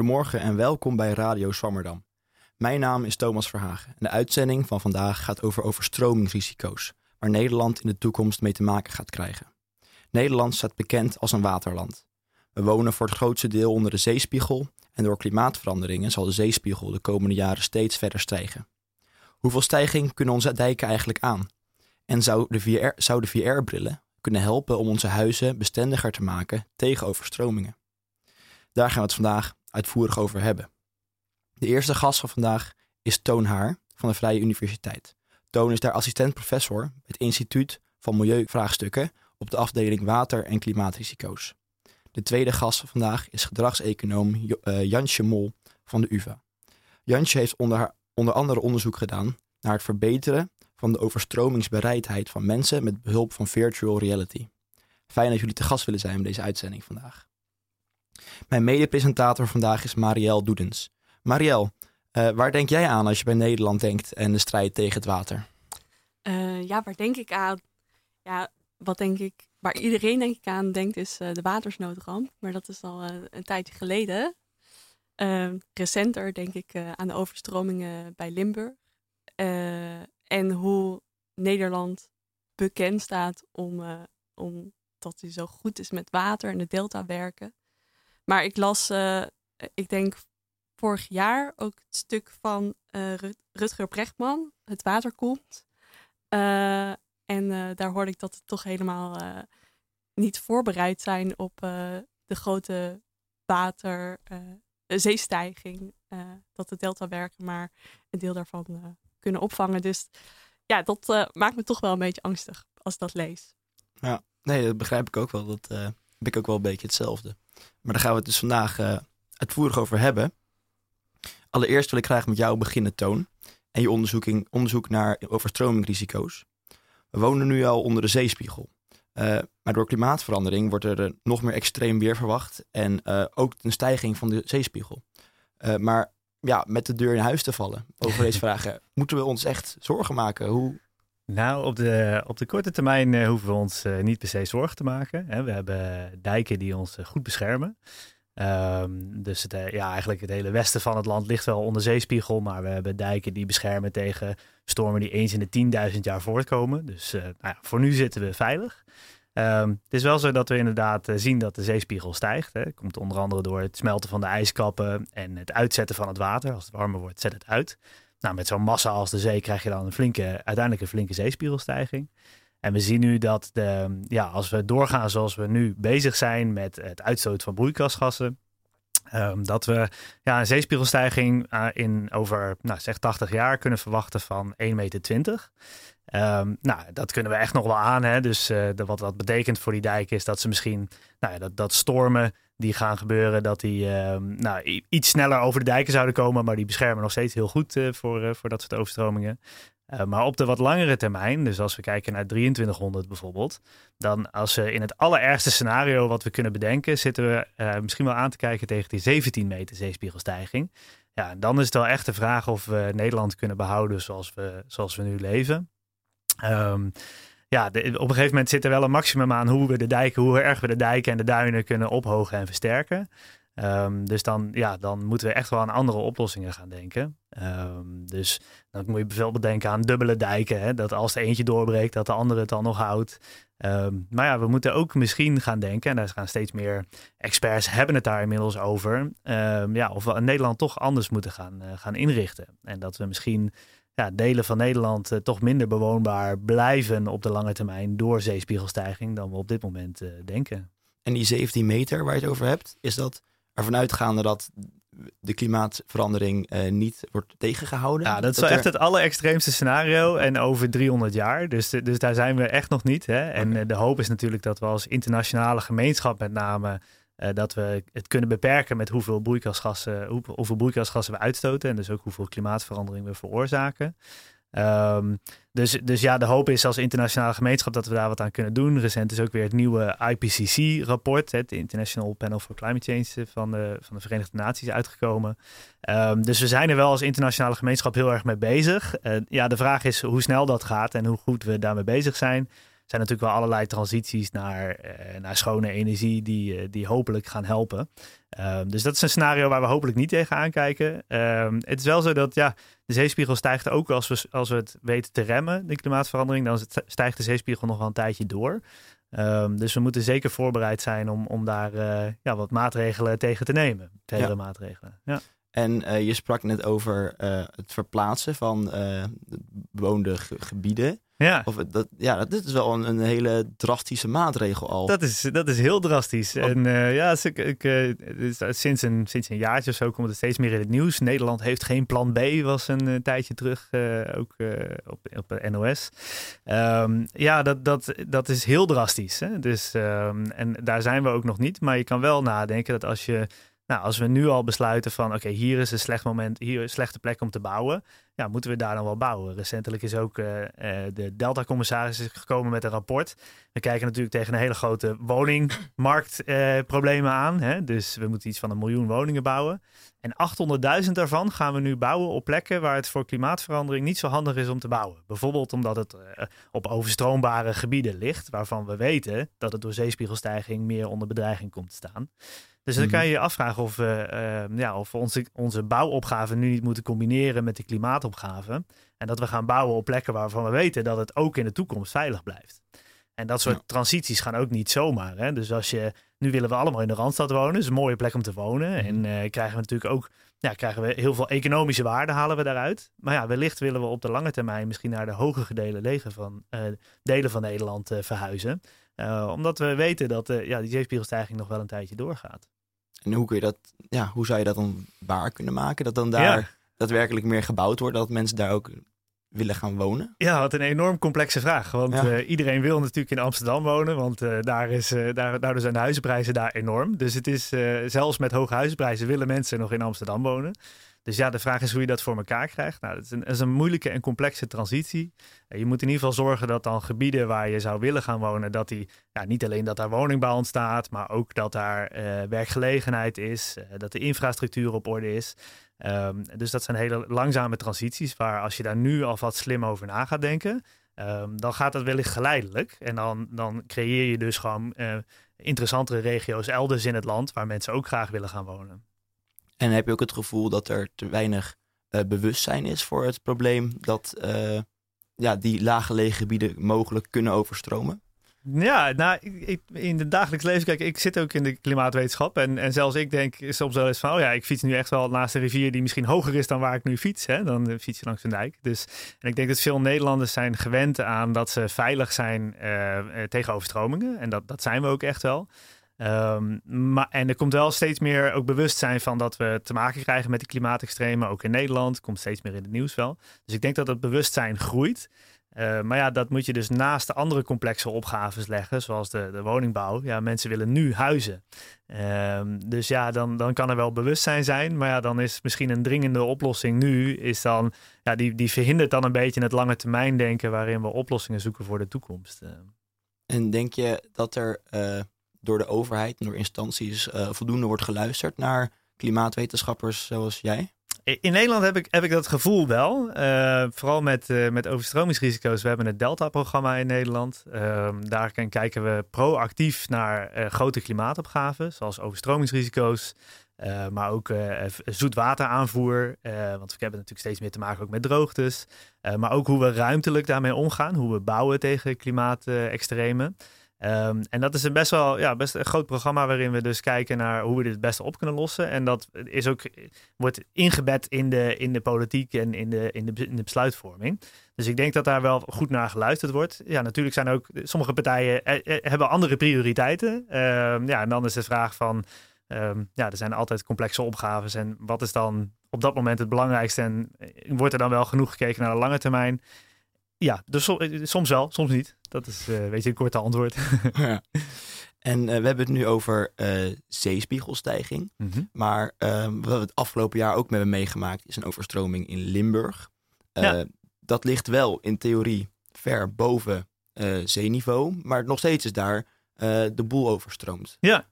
Goedemorgen en welkom bij Radio Swammerdam. Mijn naam is Thomas Verhagen en de uitzending van vandaag gaat over overstromingsrisico's, waar Nederland in de toekomst mee te maken gaat krijgen. Nederland staat bekend als een waterland. We wonen voor het grootste deel onder de zeespiegel en door klimaatveranderingen zal de zeespiegel de komende jaren steeds verder stijgen. Hoeveel stijging kunnen onze dijken eigenlijk aan? En zou de VR, zou VR-brillen kunnen helpen om onze huizen bestendiger te maken tegen overstromingen? Daar gaan we het vandaag uitvoerig over hebben. De eerste gast van vandaag is Toon Haar van de Vrije Universiteit. Toon is daar assistent-professor bij het Instituut van Milieuvraagstukken op de afdeling Water- en Klimaatrisico's. De tweede gast van vandaag is gedragseconoom uh, Jansje Mol van de UvA. Jansje heeft onder, onder andere onderzoek gedaan naar het verbeteren van de overstromingsbereidheid van mensen met behulp van virtual reality. Fijn dat jullie te gast willen zijn bij deze uitzending vandaag. Mijn medepresentator vandaag is Marielle Doedens. Marielle, uh, waar denk jij aan als je bij Nederland denkt en de strijd tegen het water? Uh, ja, waar denk ik aan? Ja, wat denk ik, waar iedereen denk ik aan denkt is uh, de watersnoodramp. Maar dat is al een tijdje geleden. recenter denk ik aan de overstromingen bij Limburg. en hoe Nederland bekend staat om, om dat hij zo goed is met water en de delta werken. Maar ik las, uh, ik denk vorig jaar ook het stuk van uh, Rutger Brechtman, Het water komt. Uh, en daar hoorde ik dat het toch helemaal niet voorbereid zijn op de grote water, zeestijging. dat de deltawerken maar een deel daarvan kunnen opvangen. Dus ja, dat maakt me toch wel een beetje angstig als ik dat lees. Ja, nee, dat begrijp ik ook wel. Dat heb ik ook wel een beetje hetzelfde. Maar daar gaan we het dus vandaag uh, uitvoerig over hebben. Allereerst wil ik graag met jou beginnen, Toon. En je onderzoek naar overstromingrisico's. We wonen nu al onder de zeespiegel. Uh, maar door klimaatverandering wordt er nog meer extreem weer verwacht. En uh, ook een stijging van de zeespiegel. maar ja, met de deur in huis te vallen over deze vragen. Moeten we ons echt zorgen maken? Hoe, nou, op de, op de korte termijn uh, hoeven we ons uh, niet per se zorgen te maken. Hè. We hebben dijken die ons uh, goed beschermen. Um, dus het, ja, eigenlijk het hele westen van het land ligt wel onder zeespiegel. Maar we hebben dijken die beschermen tegen stormen die eens in de 10.000 jaar voortkomen. Dus nou ja, voor nu zitten we veilig. Um, het is wel zo dat we inderdaad zien dat de zeespiegel stijgt. Hè. komt onder andere door het smelten van de ijskappen en het uitzetten van het water. Als het warmer wordt, zet het uit. Nou, met zo'n massa als de zee krijg je dan een flinke, uiteindelijk een flinke zeespiegelstijging. En we zien nu dat de, ja, als we doorgaan zoals we nu bezig zijn met het uitstoot van broeikasgassen, um, dat we ja, een zeespiegelstijging uh, in over nou, zeg 80 jaar kunnen verwachten van 1,20 meter. Um, nou, dat kunnen we echt nog wel aan. Hè? Dus de, wat dat betekent voor die dijk is dat ze misschien nou ja, dat, dat stormen die gaan gebeuren, dat die uh, nou, iets sneller over de dijken zouden komen, maar die beschermen nog steeds heel goed uh, voor, uh, voor dat soort overstromingen. maar op de wat langere termijn, dus als we kijken naar 2300 bijvoorbeeld, dan als we in het allerergste scenario wat we kunnen bedenken, zitten we misschien wel aan te kijken tegen die 17 meter zeespiegelstijging. Ja, dan is het wel echt de vraag of we Nederland kunnen behouden zoals we, zoals we nu leven. Um, ja, op een gegeven moment zit er wel een maximum aan hoe we de dijken, hoe erg we de dijken en de duinen kunnen ophogen en versterken. Um, dus dan, ja, dan moeten we echt wel aan andere oplossingen gaan denken. Um, dus dan moet je bijvoorbeeld denken aan dubbele dijken. Hè, dat als er eentje doorbreekt, dat de andere het dan nog houdt. Um, maar ja, we moeten ook misschien gaan denken, en daar gaan steeds meer experts hebben het daar inmiddels over. ja, of we Nederland toch anders moeten gaan, uh, gaan inrichten. En dat we misschien ja, delen van Nederland uh, toch minder bewoonbaar blijven op de lange termijn door zeespiegelstijging dan we op dit moment uh, denken. En die 17 meter waar je het over hebt, is dat ervan uitgaande dat de klimaatverandering uh, niet wordt tegengehouden? Ja, dat is wel echt het allerextreemste scenario en over 300 jaar. Dus, dus daar zijn we echt nog niet. Hè? En okay. de hoop is natuurlijk dat we als internationale gemeenschap met name uh, dat we het kunnen beperken met hoeveel broeikasgassen, hoe, hoeveel broeikasgassen we uitstoten en dus ook hoeveel klimaatverandering we veroorzaken. Um, dus, dus ja, de hoop is als internationale gemeenschap dat we daar wat aan kunnen doen. Recent is ook weer het nieuwe IPCC-rapport, het International Panel for Climate Change van de, van de Verenigde Naties, uitgekomen. Um, dus we zijn er wel als internationale gemeenschap heel erg mee bezig. Uh, ja, de vraag is hoe snel dat gaat en hoe goed we daarmee bezig zijn zijn natuurlijk wel allerlei transities naar, eh, naar schone energie die, eh, die hopelijk gaan helpen. Ehm, dus dat is een scenario waar we hopelijk niet tegenaan kijken. Ehm, het is wel zo dat ja, de zeespiegel stijgt ook als we, als we het weten te remmen, de klimaatverandering. Dan stijgt de zeespiegel nog wel een tijdje door. Ehm, dus we moeten zeker voorbereid zijn om, om daar uh, ja, wat maatregelen tegen te nemen. Verdere maatregelen. Ja. En uh, je sprak net over uh, het verplaatsen van bewoonde gebieden. Ja. Of dat, ja, dit is wel een, een, hele drastische maatregel al. Dat is, dat is heel drastisch. En uh, ja, ik, ik, uh, sinds, een, sinds een jaartje of zo komt het steeds meer in het nieuws. Nederland heeft geen plan B, was een uh, tijdje terug ook op, op NOS. Um, ja, dat, dat, dat is heel drastisch. Hè? Dus, um, en daar zijn we ook nog niet. Maar je kan wel nadenken dat als je nou, als we nu al besluiten van oké, hier is een slecht moment, hier een slechte plek om te bouwen, ja, moeten we daar dan wel bouwen? Recentelijk is ook uh, uh, de Delta-commissaris gekomen met een rapport. We kijken natuurlijk tegen een hele grote woningmarktproblemen uh, aan. Hè? Dus we moeten iets van een miljoen woningen bouwen. En 800.000 daarvan gaan we nu bouwen op plekken waar het voor klimaatverandering niet zo handig is om te bouwen. Bijvoorbeeld omdat het op overstroombare gebieden ligt, waarvan we weten dat het door zeespiegelstijging meer onder bedreiging komt te staan. Dus dan kan mhm. je je afvragen of we, ja, of we onze, onze bouwopgave nu niet moeten combineren met de En dat we gaan bouwen op plekken waarvan we weten dat het ook in de toekomst veilig blijft. En dat soort transities gaan ook niet zomaar. Hè? Dus als je, nu willen we allemaal in de Randstad wonen. is een mooie plek om te wonen. Mhm. En uh, krijgen we natuurlijk ook, ja, krijgen we heel veel economische waarde halen we daaruit. Maar ja, wellicht willen we op de lange termijn misschien naar de hoger gedeelde van, uh, delen van Nederland uh, verhuizen. omdat we weten dat ja, die zeespiegelstijging nog wel een tijdje doorgaat. En hoe kun je dat, ja, hoe zou je dat dan waar kunnen maken? Dat dan daar daadwerkelijk meer gebouwd wordt, dat mensen daar ook willen gaan wonen? Ja, wat een enorm complexe vraag. Want eh, iedereen wil natuurlijk in Amsterdam wonen, want uh, daar, is, uh, daar, daardoor zijn de huizenprijzen daar enorm. Dus het is zelfs met hoge huizenprijzen willen mensen nog in Amsterdam wonen. Dus ja, de vraag is hoe je dat voor elkaar krijgt. Nou, dat is een, is een moeilijke en complexe transitie. je moet in ieder geval zorgen dat dan gebieden waar je zou willen gaan wonen, dat die ja, niet alleen dat daar woningbouw ontstaat, maar ook dat daar uh, werkgelegenheid is, uh, dat de infrastructuur op orde is. Um, dus dat zijn hele langzame transities waar als je daar nu alvast slim over na gaat denken, um, dan gaat dat wellicht geleidelijk. En dan, dan creëer je dus gewoon uh, interessantere regio's elders in het land waar mensen ook graag willen gaan wonen. En heb je ook het gevoel dat er te weinig uh, bewustzijn is voor het probleem dat uh, ja, die laaggelegen gebieden mogelijk kunnen overstromen? Ja, nou, in het dagelijks leven, kijk, ik zit ook in de klimaatwetenschap. En, en zelfs ik denk soms wel eens van, oh ja, ik fiets nu echt wel naast een rivier die misschien hoger is dan waar ik nu fiets. Hè? Dan fiets je langs een dijk. Dus, en ik denk dat veel Nederlanders zijn gewend aan dat ze veilig zijn uh, tegen overstromingen. En dat, dat zijn we ook echt wel. Um, maar, en er komt wel steeds meer ook bewustzijn van dat we te maken krijgen met die klimaatextremen, ook in Nederland. Komt steeds meer in het nieuws wel. Dus ik denk dat het bewustzijn groeit. Uh, maar ja, dat moet je dus naast de andere complexe opgaves leggen, zoals de, de woningbouw. Ja, mensen willen nu huizen. Um, dus ja, dan, dan kan er wel bewustzijn zijn. Maar ja, dan is misschien een dringende oplossing nu, is dan, ja, die, die verhindert dan een beetje het lange termijn denken waarin we oplossingen zoeken voor de toekomst. En denk je dat er uh, door de overheid door instanties voldoende wordt geluisterd naar klimaatwetenschappers zoals jij? In Nederland heb ik, heb ik dat gevoel wel. Uh, vooral met, uh, met overstromingsrisico's. We hebben het Delta-programma in Nederland. Uh, daar kijken we proactief naar grote klimaatopgaven, zoals overstromingsrisico's. maar ook zoetwateraanvoer. want we hebben natuurlijk steeds meer te maken ook met droogtes. maar ook hoe we ruimtelijk daarmee omgaan. Hoe we bouwen tegen klimaatextremen. Um, en dat is een best wel ja, best een groot programma waarin we dus kijken naar hoe we dit het beste op kunnen lossen. En dat is ook, wordt ingebed in de, in de politiek en in de, in, de, in de besluitvorming. Dus ik denk dat daar wel goed naar geluisterd wordt. Ja, natuurlijk zijn ook sommige partijen eh, eh, hebben andere prioriteiten. Um, ja, en dan is de vraag van, um, ja, er zijn altijd complexe opgaves. En wat is dan op dat moment het belangrijkste? En eh, wordt er dan wel genoeg gekeken naar de lange termijn? Ja, dus soms wel, soms niet. Dat is uh, weet je, een korte antwoord. ja. En uh, we hebben het nu over uh, zeespiegelstijging. Mm -hmm. Maar wat we het afgelopen jaar ook hebben meegemaakt is een overstroming in Limburg. Ja. Dat ligt wel in theorie ver boven zeeniveau. Maar nog steeds is daar de boel overstroomd. Ja.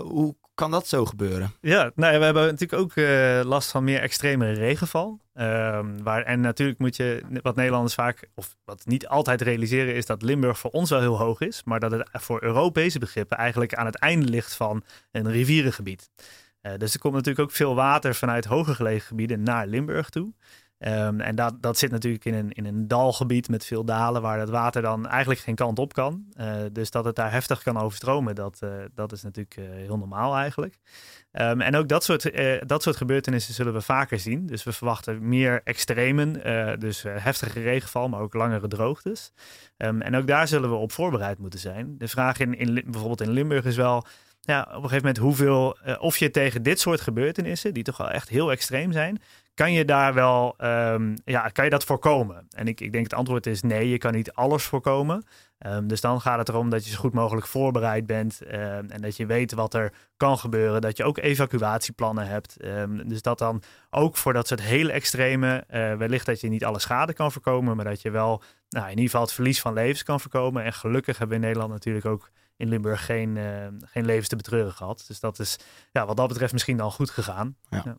hoe kan dat zo gebeuren? Ja, nou, we hebben natuurlijk ook uh, last van meer extremere regenval. Um, waar, en natuurlijk moet je, wat Nederlanders vaak, of wat niet altijd realiseren, is dat Limburg voor ons wel heel hoog is, maar dat het voor Europese begrippen eigenlijk aan het einde ligt van een rivierengebied. Uh, dus er komt natuurlijk ook veel water vanuit hoger gelegen gebieden naar Limburg toe. Um, en dat, dat zit natuurlijk in een, in een dalgebied met veel dalen, waar het water dan eigenlijk geen kant op kan. Uh, dus dat het daar heftig kan overstromen, dat, uh, dat is natuurlijk uh, heel normaal eigenlijk. Um, en ook dat soort, dat soort gebeurtenissen zullen we vaker zien. Dus we verwachten meer extremen, dus heftige regenval, maar ook langere droogtes. Um, en ook daar zullen we op voorbereid moeten zijn. De vraag in, in bijvoorbeeld in Limburg is wel ja, op een gegeven moment hoeveel, of je tegen dit soort gebeurtenissen, die toch wel echt heel extreem zijn, kan je daar wel, um, ja, kan je dat voorkomen? En ik, ik denk het antwoord is nee, je kan niet alles voorkomen. Um, dus dan gaat het erom dat je zo goed mogelijk voorbereid bent um, en dat je weet wat er kan gebeuren. Dat je ook evacuatieplannen hebt. dus dat dan ook voor dat soort hele extreme, uh, wellicht dat je niet alle schade kan voorkomen, maar dat je wel nou, in ieder geval het verlies van levens kan voorkomen. En gelukkig hebben we in Nederland natuurlijk ook in Limburg geen, uh, geen levens te betreuren gehad. Dus dat is ja, wat dat betreft misschien dan goed gegaan. Ja. ja.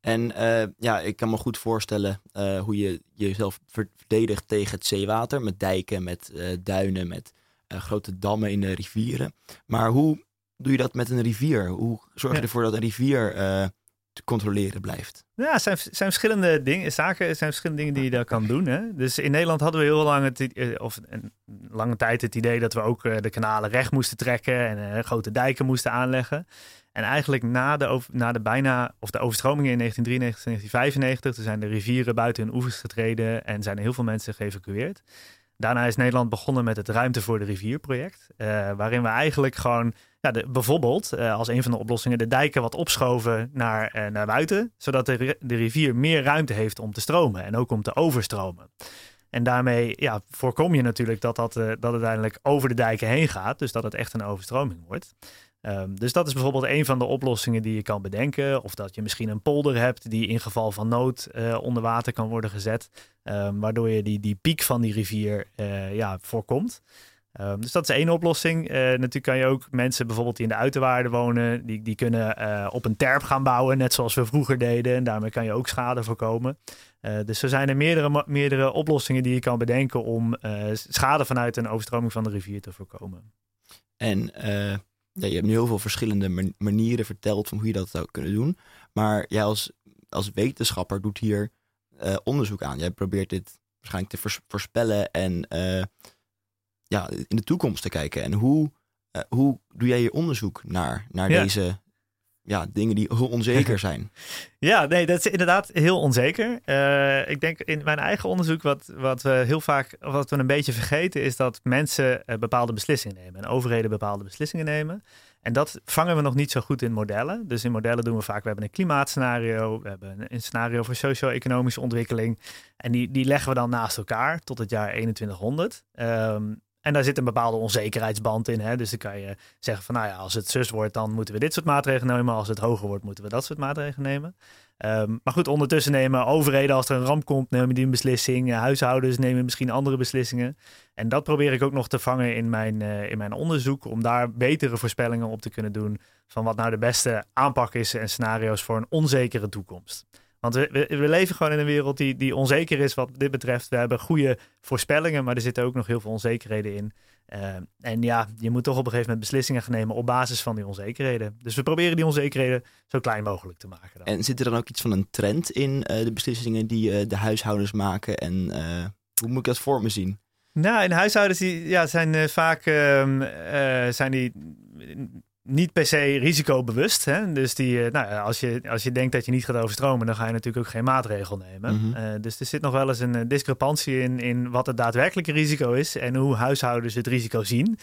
En uh, ja, ik kan me goed voorstellen uh, hoe je jezelf verdedigt tegen het zeewater. Met dijken, met uh, duinen, met grote dammen in de rivieren. Maar hoe doe je dat met een rivier? Hoe zorg je ervoor dat een rivier te controleren blijft? Ja, het zijn, zijn verschillende dingen, zaken, zijn verschillende dingen die je daar kan doen. Hè? Dus in Nederland hadden we heel lang, het, of een lange tijd het idee dat we ook de kanalen recht moesten trekken en grote dijken moesten aanleggen. En eigenlijk na de, na de bijna, of de overstromingen in 1993, 1995, toen zijn de rivieren buiten hun oevers getreden en zijn er heel veel mensen geëvacueerd. Daarna is Nederland begonnen met het Ruimte voor de Rivier project, uh, waarin we eigenlijk gewoon, ja, bijvoorbeeld uh, als een van de oplossingen, de dijken wat opschoven naar, uh, naar buiten, zodat de, de rivier meer ruimte heeft om te stromen en ook om te overstromen. En daarmee ja, voorkom je natuurlijk dat, dat, dat uiteindelijk over de dijken heen gaat, dus dat het echt een overstroming wordt. Um, dus dat is bijvoorbeeld een van de oplossingen die je kan bedenken. Of dat je misschien een polder hebt die in geval van nood uh, onder water kan worden gezet. Um, waardoor je die, die piek van die rivier uh, ja, voorkomt. Um, dus dat is één oplossing. Uh, natuurlijk kan je ook mensen bijvoorbeeld die in de uiterwaarden wonen, die, die kunnen op een terp gaan bouwen, net zoals we vroeger deden. En daarmee kan je ook schade voorkomen. dus er zijn er meerdere, meerdere oplossingen die je kan bedenken om schade vanuit een overstroming van de rivier te voorkomen. En ja, je hebt nu heel veel verschillende manieren verteld van hoe je dat zou kunnen doen. Maar jij als, als wetenschapper doet hier uh, onderzoek aan. Jij probeert dit waarschijnlijk te voorspellen en uh, ja, in de toekomst te kijken. En hoe, uh, hoe doe jij je onderzoek naar, naar ja. deze ja, dingen die heel onzeker zijn. ja, nee, dat is inderdaad heel onzeker. Uh, ik denk in mijn eigen onderzoek, wat, wat we heel vaak, wat we een beetje vergeten, is dat mensen uh, bepaalde beslissingen nemen en overheden bepaalde beslissingen nemen. En dat vangen we nog niet zo goed in modellen. Dus in modellen doen we vaak, we hebben een klimaatscenario, we hebben een scenario voor socio-economische ontwikkeling. En die, die leggen we dan naast elkaar tot het jaar 2100. Um, en daar zit een bepaalde onzekerheidsband in. Hè? Dus dan kan je zeggen van nou ja, als het zus wordt, dan moeten we dit soort maatregelen nemen. Als het hoger wordt, moeten we dat soort maatregelen nemen. Um, maar goed, ondertussen nemen overheden als er een ramp komt, nemen die een beslissing. Huishoudens nemen misschien andere beslissingen. En dat probeer ik ook nog te vangen in mijn, uh, in mijn onderzoek. Om daar betere voorspellingen op te kunnen doen. Van wat nou de beste aanpak is en scenario's voor een onzekere toekomst. Want we, we, we, leven gewoon in een wereld die, die onzeker is wat dit betreft. We hebben goede voorspellingen, maar er zitten ook nog heel veel onzekerheden in. Uh, en ja, je moet toch op een gegeven moment beslissingen gaan nemen op basis van die onzekerheden. Dus we proberen die onzekerheden zo klein mogelijk te maken. Dan. En zit er dan ook iets van een trend in uh, de beslissingen die uh, de huishoudens maken? En hoe moet ik dat voor me zien? Nou, in huishoudens die, ja, zijn vaak ehm, zijn die niet per se risicobewust. Hè? Dus die, nou, als, je, als je denkt dat je niet gaat overstromen, dan ga je natuurlijk ook geen maatregel nemen. Mm -hmm. uh, dus er zit nog wel eens een discrepantie in, in wat het daadwerkelijke risico is en hoe huishoudens het risico zien.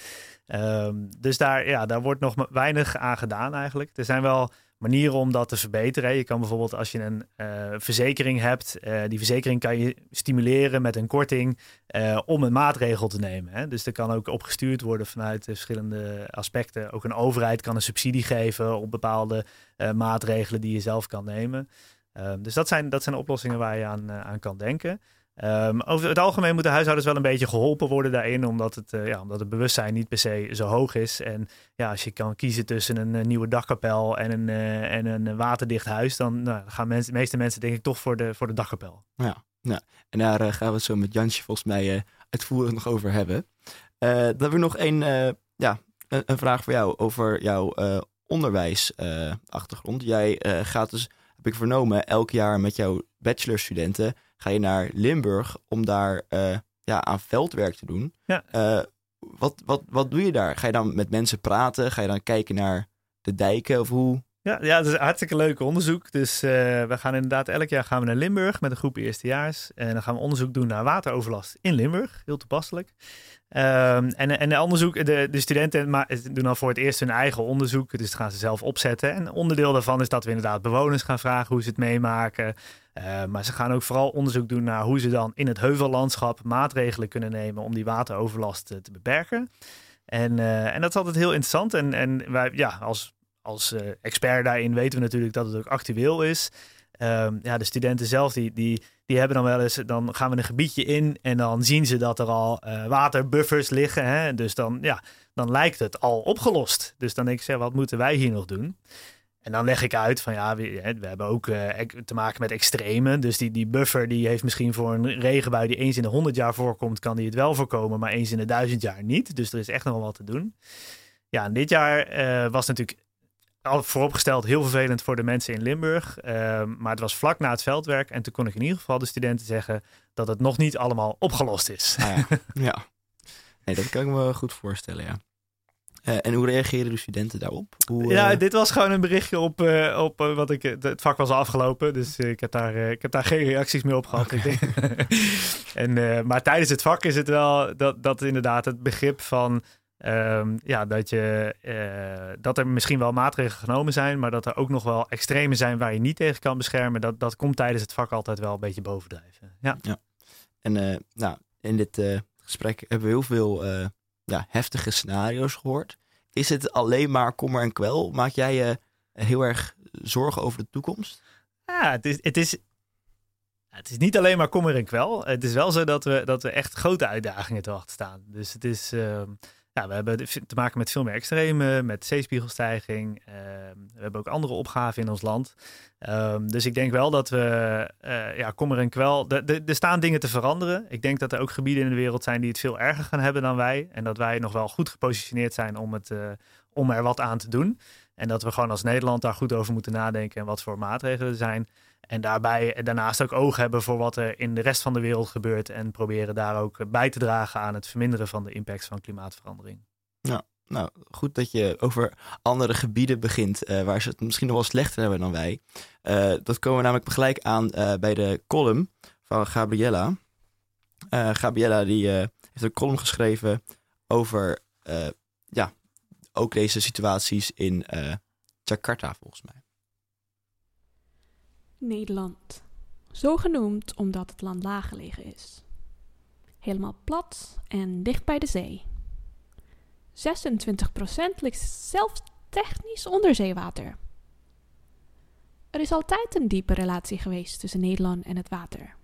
Um, dus daar, ja, daar wordt nog weinig aan gedaan eigenlijk. Er zijn wel manieren om dat te verbeteren. Je kan bijvoorbeeld als je een uh, verzekering hebt, uh, die verzekering kan je stimuleren met een korting uh, om een maatregel te nemen. Hè? Dus er kan ook opgestuurd worden vanuit verschillende aspecten. Ook een overheid kan een subsidie geven op bepaalde maatregelen die je zelf kan nemen. dus dat zijn, dat zijn oplossingen waar je aan, aan kan denken. Ehm, over het algemeen moeten huishoudens wel een beetje geholpen worden daarin, omdat het, uh, ja, omdat het bewustzijn niet per se zo hoog is. En ja, als je kan kiezen tussen een, een nieuwe dakkapel en een, uh, en een waterdicht huis, dan nou, gaan mensen, de meeste mensen denk ik toch voor de, voor de dakkapel. Ja, ja. en daar gaan we het zo met Jansje volgens mij uitvoerig nog over hebben. dan hebben we nog een, ja, een, een, vraag voor jou over jouw onderwijsachtergrond. Jij gaat dus, heb ik vernomen, elk jaar met jouw bachelorstudenten ga je naar Limburg om daar uh, ja, aan veldwerk te doen. Ja. Uh, wat, wat, wat doe je daar? Ga je dan met mensen praten? Ga je dan kijken naar de dijken of hoe? Ja, ja, het is een hartstikke leuk onderzoek. Dus uh, we gaan inderdaad elk jaar gaan we naar Limburg met een groep eerstejaars. En dan gaan we onderzoek doen naar wateroverlast in Limburg. Heel toepasselijk. Um, en, en de onderzoek, de, de studenten doen dan voor het eerst hun eigen onderzoek. Dus dat gaan ze zelf opzetten. En onderdeel daarvan is dat we inderdaad bewoners gaan vragen hoe ze het meemaken. Uh, maar ze gaan ook vooral onderzoek doen naar hoe ze dan in het heuvellandschap maatregelen kunnen nemen om die wateroverlast te, te beperken. En, uh, en dat is altijd heel interessant. En, en wij, ja, als, als uh, expert daarin weten we natuurlijk dat het ook actueel is. Um, ja, de studenten zelf, die, die, die hebben dan wel eens, dan gaan we een gebiedje in en dan zien ze dat er al uh, waterbuffers liggen. Hè? Dus dan, ja, dan lijkt het al opgelost. Dus dan denk ik, zeg, wat moeten wij hier nog doen? En dan leg ik uit van ja, we, hebben ook uh, te maken met extremen. Dus die, die buffer die heeft misschien voor een regenbui die eens in de 100 jaar voorkomt, kan die het wel voorkomen, maar eens in de duizend jaar niet. Dus er is echt nog wel wat te doen. Ja, en dit jaar uh, was natuurlijk al vooropgesteld heel vervelend voor de mensen in Limburg. Uh, maar het was vlak na het veldwerk. En toen kon ik in ieder geval de studenten zeggen dat het nog niet allemaal opgelost is. Ah, ja. ja. Nee, dat kan ik me goed voorstellen, ja. Uh, en hoe reageren de studenten daarop? Hoe, uh... Ja, dit was gewoon een berichtje op, uh, op wat ik. Het vak was al afgelopen, dus ik, heb daar, ik heb daar geen reacties meer op gehad. Okay. en, maar tijdens het vak is het wel dat, dat inderdaad het begrip van. Um, ja, dat, je, uh, dat er misschien wel maatregelen genomen zijn, maar dat er ook nog wel extreme zijn waar je niet tegen kan beschermen. Dat, dat komt tijdens het vak altijd wel een beetje bovendrijven. Ja. ja. En uh, nou, in dit uh, gesprek hebben we heel veel ja, heftige scenario's gehoord. Is het alleen maar kommer en kwel? Maak jij je heel erg zorgen over de toekomst? Ja, het is, het is, het is niet alleen maar kommer en kwel. Het is wel zo dat we, dat we echt grote uitdagingen te wachten staan. Dus het is. Uh, ja, we hebben te maken met veel meer extreme, met zeespiegelstijging. Uh, we hebben ook andere opgaven in ons land. Um, dus ik denk wel dat we, uh, ja, kommer en kwel, er staan dingen te veranderen. Ik denk dat er ook gebieden in de wereld zijn die het veel erger gaan hebben dan wij. En dat wij nog wel goed gepositioneerd zijn om, het, uh, om er wat aan te doen. En dat we gewoon als Nederland daar goed over moeten nadenken en wat voor maatregelen er zijn. En daarbij daarnaast ook oog hebben voor wat er in de rest van de wereld gebeurt. En proberen daar ook bij te dragen aan het verminderen van de impact van klimaatverandering. Nou goed dat je over andere gebieden begint uh, waar ze het misschien nog wel slechter hebben dan wij. Dat komen we namelijk gelijk aan bij de column van Gabriella. Gabriella die heeft een column geschreven over ja, ook deze situaties in Jakarta volgens mij. Nederland. Zo genoemd omdat het land laag gelegen is. Helemaal plat en dicht bij de zee. 26% ligt zelfs technisch onder zeewater. Er is altijd een diepe relatie geweest tussen Nederland en het water.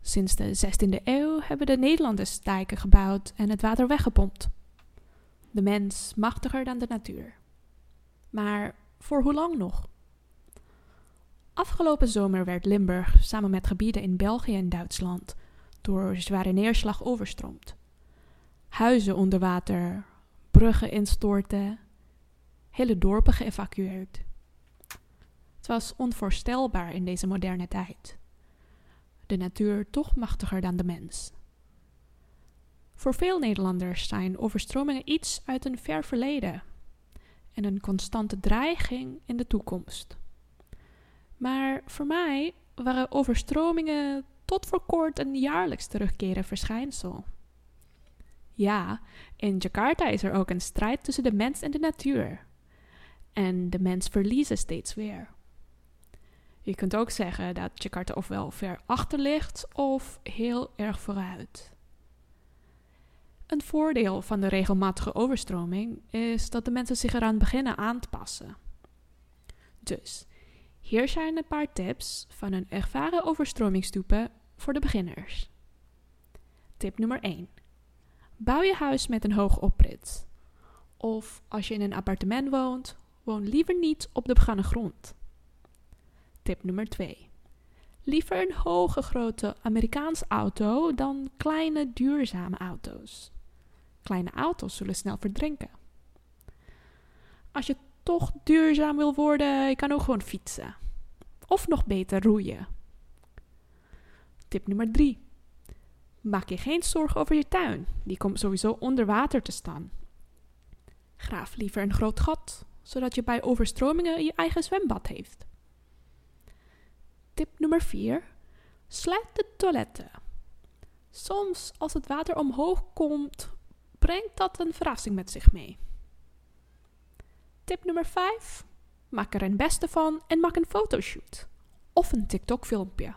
Sinds de 16e eeuw hebben de Nederlanders dijken gebouwd en het water weggepompt. De mens machtiger dan de natuur. Maar voor hoe lang nog? Afgelopen zomer werd Limburg samen met gebieden in België en Duitsland door zware neerslag overstroomd. Huizen onder water, bruggen instorten, hele dorpen geëvacueerd. Het was onvoorstelbaar in deze moderne tijd. De natuur toch machtiger dan de mens. Voor veel Nederlanders zijn overstromingen iets uit een ver verleden en een constante dreiging in de toekomst. Maar voor mij waren overstromingen tot voor kort een jaarlijks terugkerend verschijnsel. Ja, in Jakarta is er ook een strijd tussen de mens en de natuur. En de mens verliezen steeds weer. Je kunt ook zeggen dat Jakarta ofwel ver achter ligt of heel erg vooruit. Een voordeel van de regelmatige overstroming is dat de mensen zich eraan beginnen aan te passen. Dus hier zijn een paar tips van een ervaren overstromingstoepen voor de beginners. Tip nummer 1. Bouw je huis met een hoog oprit. Of als je in een appartement woont, woon liever niet op de begannen grond. Tip nummer 2. Liever een hoge grote Amerikaanse auto dan kleine duurzame auto's. Kleine auto's zullen snel verdrinken. Als je toch duurzaam wil worden, je kan ook gewoon fietsen. Of nog beter roeien. Tip nummer 3. Maak je geen zorgen over je tuin. Die komt sowieso onder water te staan. Graaf liever een groot gat, zodat je bij overstromingen je eigen zwembad heeft. Tip nummer 4. Sluit de toiletten. Soms, als het water omhoog komt, brengt dat een verrassing met zich mee. Tip nummer 5. Maak er een beste van en maak een fotoshoot. Of een TikTok-filmpje.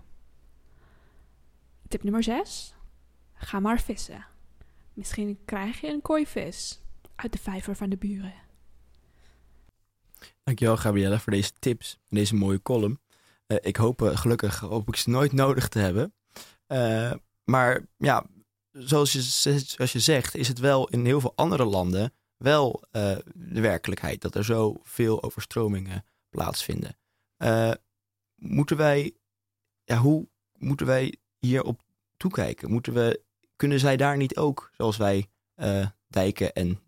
Tip nummer 6. Ga maar vissen. Misschien krijg je een kooi vis uit de vijver van de buren. Dankjewel Gabrielle voor deze tips en deze mooie column. Uh, ik hoop uh, gelukkig hoop ik ze nooit nodig te hebben. Uh, maar ja, zoals je, zoals je zegt, is het wel in heel veel andere landen wel de werkelijkheid dat er zoveel overstromingen plaatsvinden. moeten wij, ja, hoe moeten wij hierop toekijken? Moeten we, kunnen zij daar niet ook, zoals wij, dijken en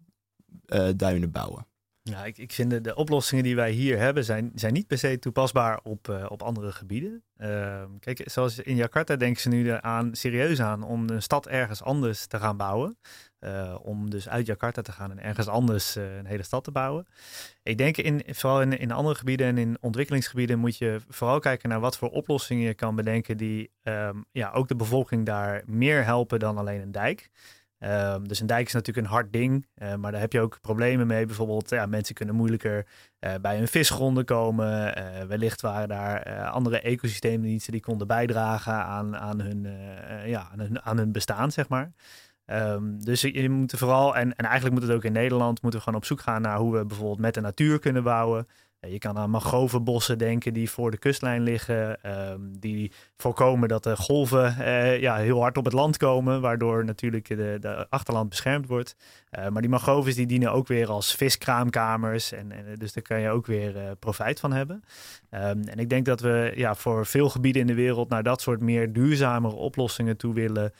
duinen bouwen? Ja, ik, ik vind de, oplossingen die wij hier hebben, zijn, zijn niet per se toepasbaar op, uh, op andere gebieden. Uh, kijk, zoals in Jakarta denken ze nu aan, serieus aan om een stad ergens anders te gaan bouwen. Uh, om dus uit Jakarta te gaan en ergens anders een hele stad te bouwen. Ik denk in, vooral in, in andere gebieden en in ontwikkelingsgebieden moet je vooral kijken naar wat voor oplossingen je kan bedenken die um, ja, ook de bevolking daar meer helpen dan alleen een dijk. Um, dus een dijk is natuurlijk een hard ding, uh, maar daar heb je ook problemen mee. Bijvoorbeeld, ja, mensen kunnen moeilijker uh, bij hun visgronden komen. Uh, wellicht waren daar andere ecosysteemdiensten die konden bijdragen aan, aan, hun, ja, aan, hun, aan hun bestaan, zeg maar. Um, dus je, je moet vooral, en, en eigenlijk moet het ook in Nederland, moeten we gewoon op zoek gaan naar hoe we bijvoorbeeld met de natuur kunnen bouwen. Je kan aan mangrovenbossen denken die voor de kustlijn liggen. Um, die voorkomen dat de golven uh, ja, heel hard op het land komen. Waardoor natuurlijk de, achterland beschermd wordt. Uh, maar die mangroves die dienen ook weer als viskraamkamers. En, en dus daar kan je ook weer uh, profijt van hebben. Um, en ik denk dat we ja, voor veel gebieden in de wereld naar dat soort meer duurzamere oplossingen toe willen.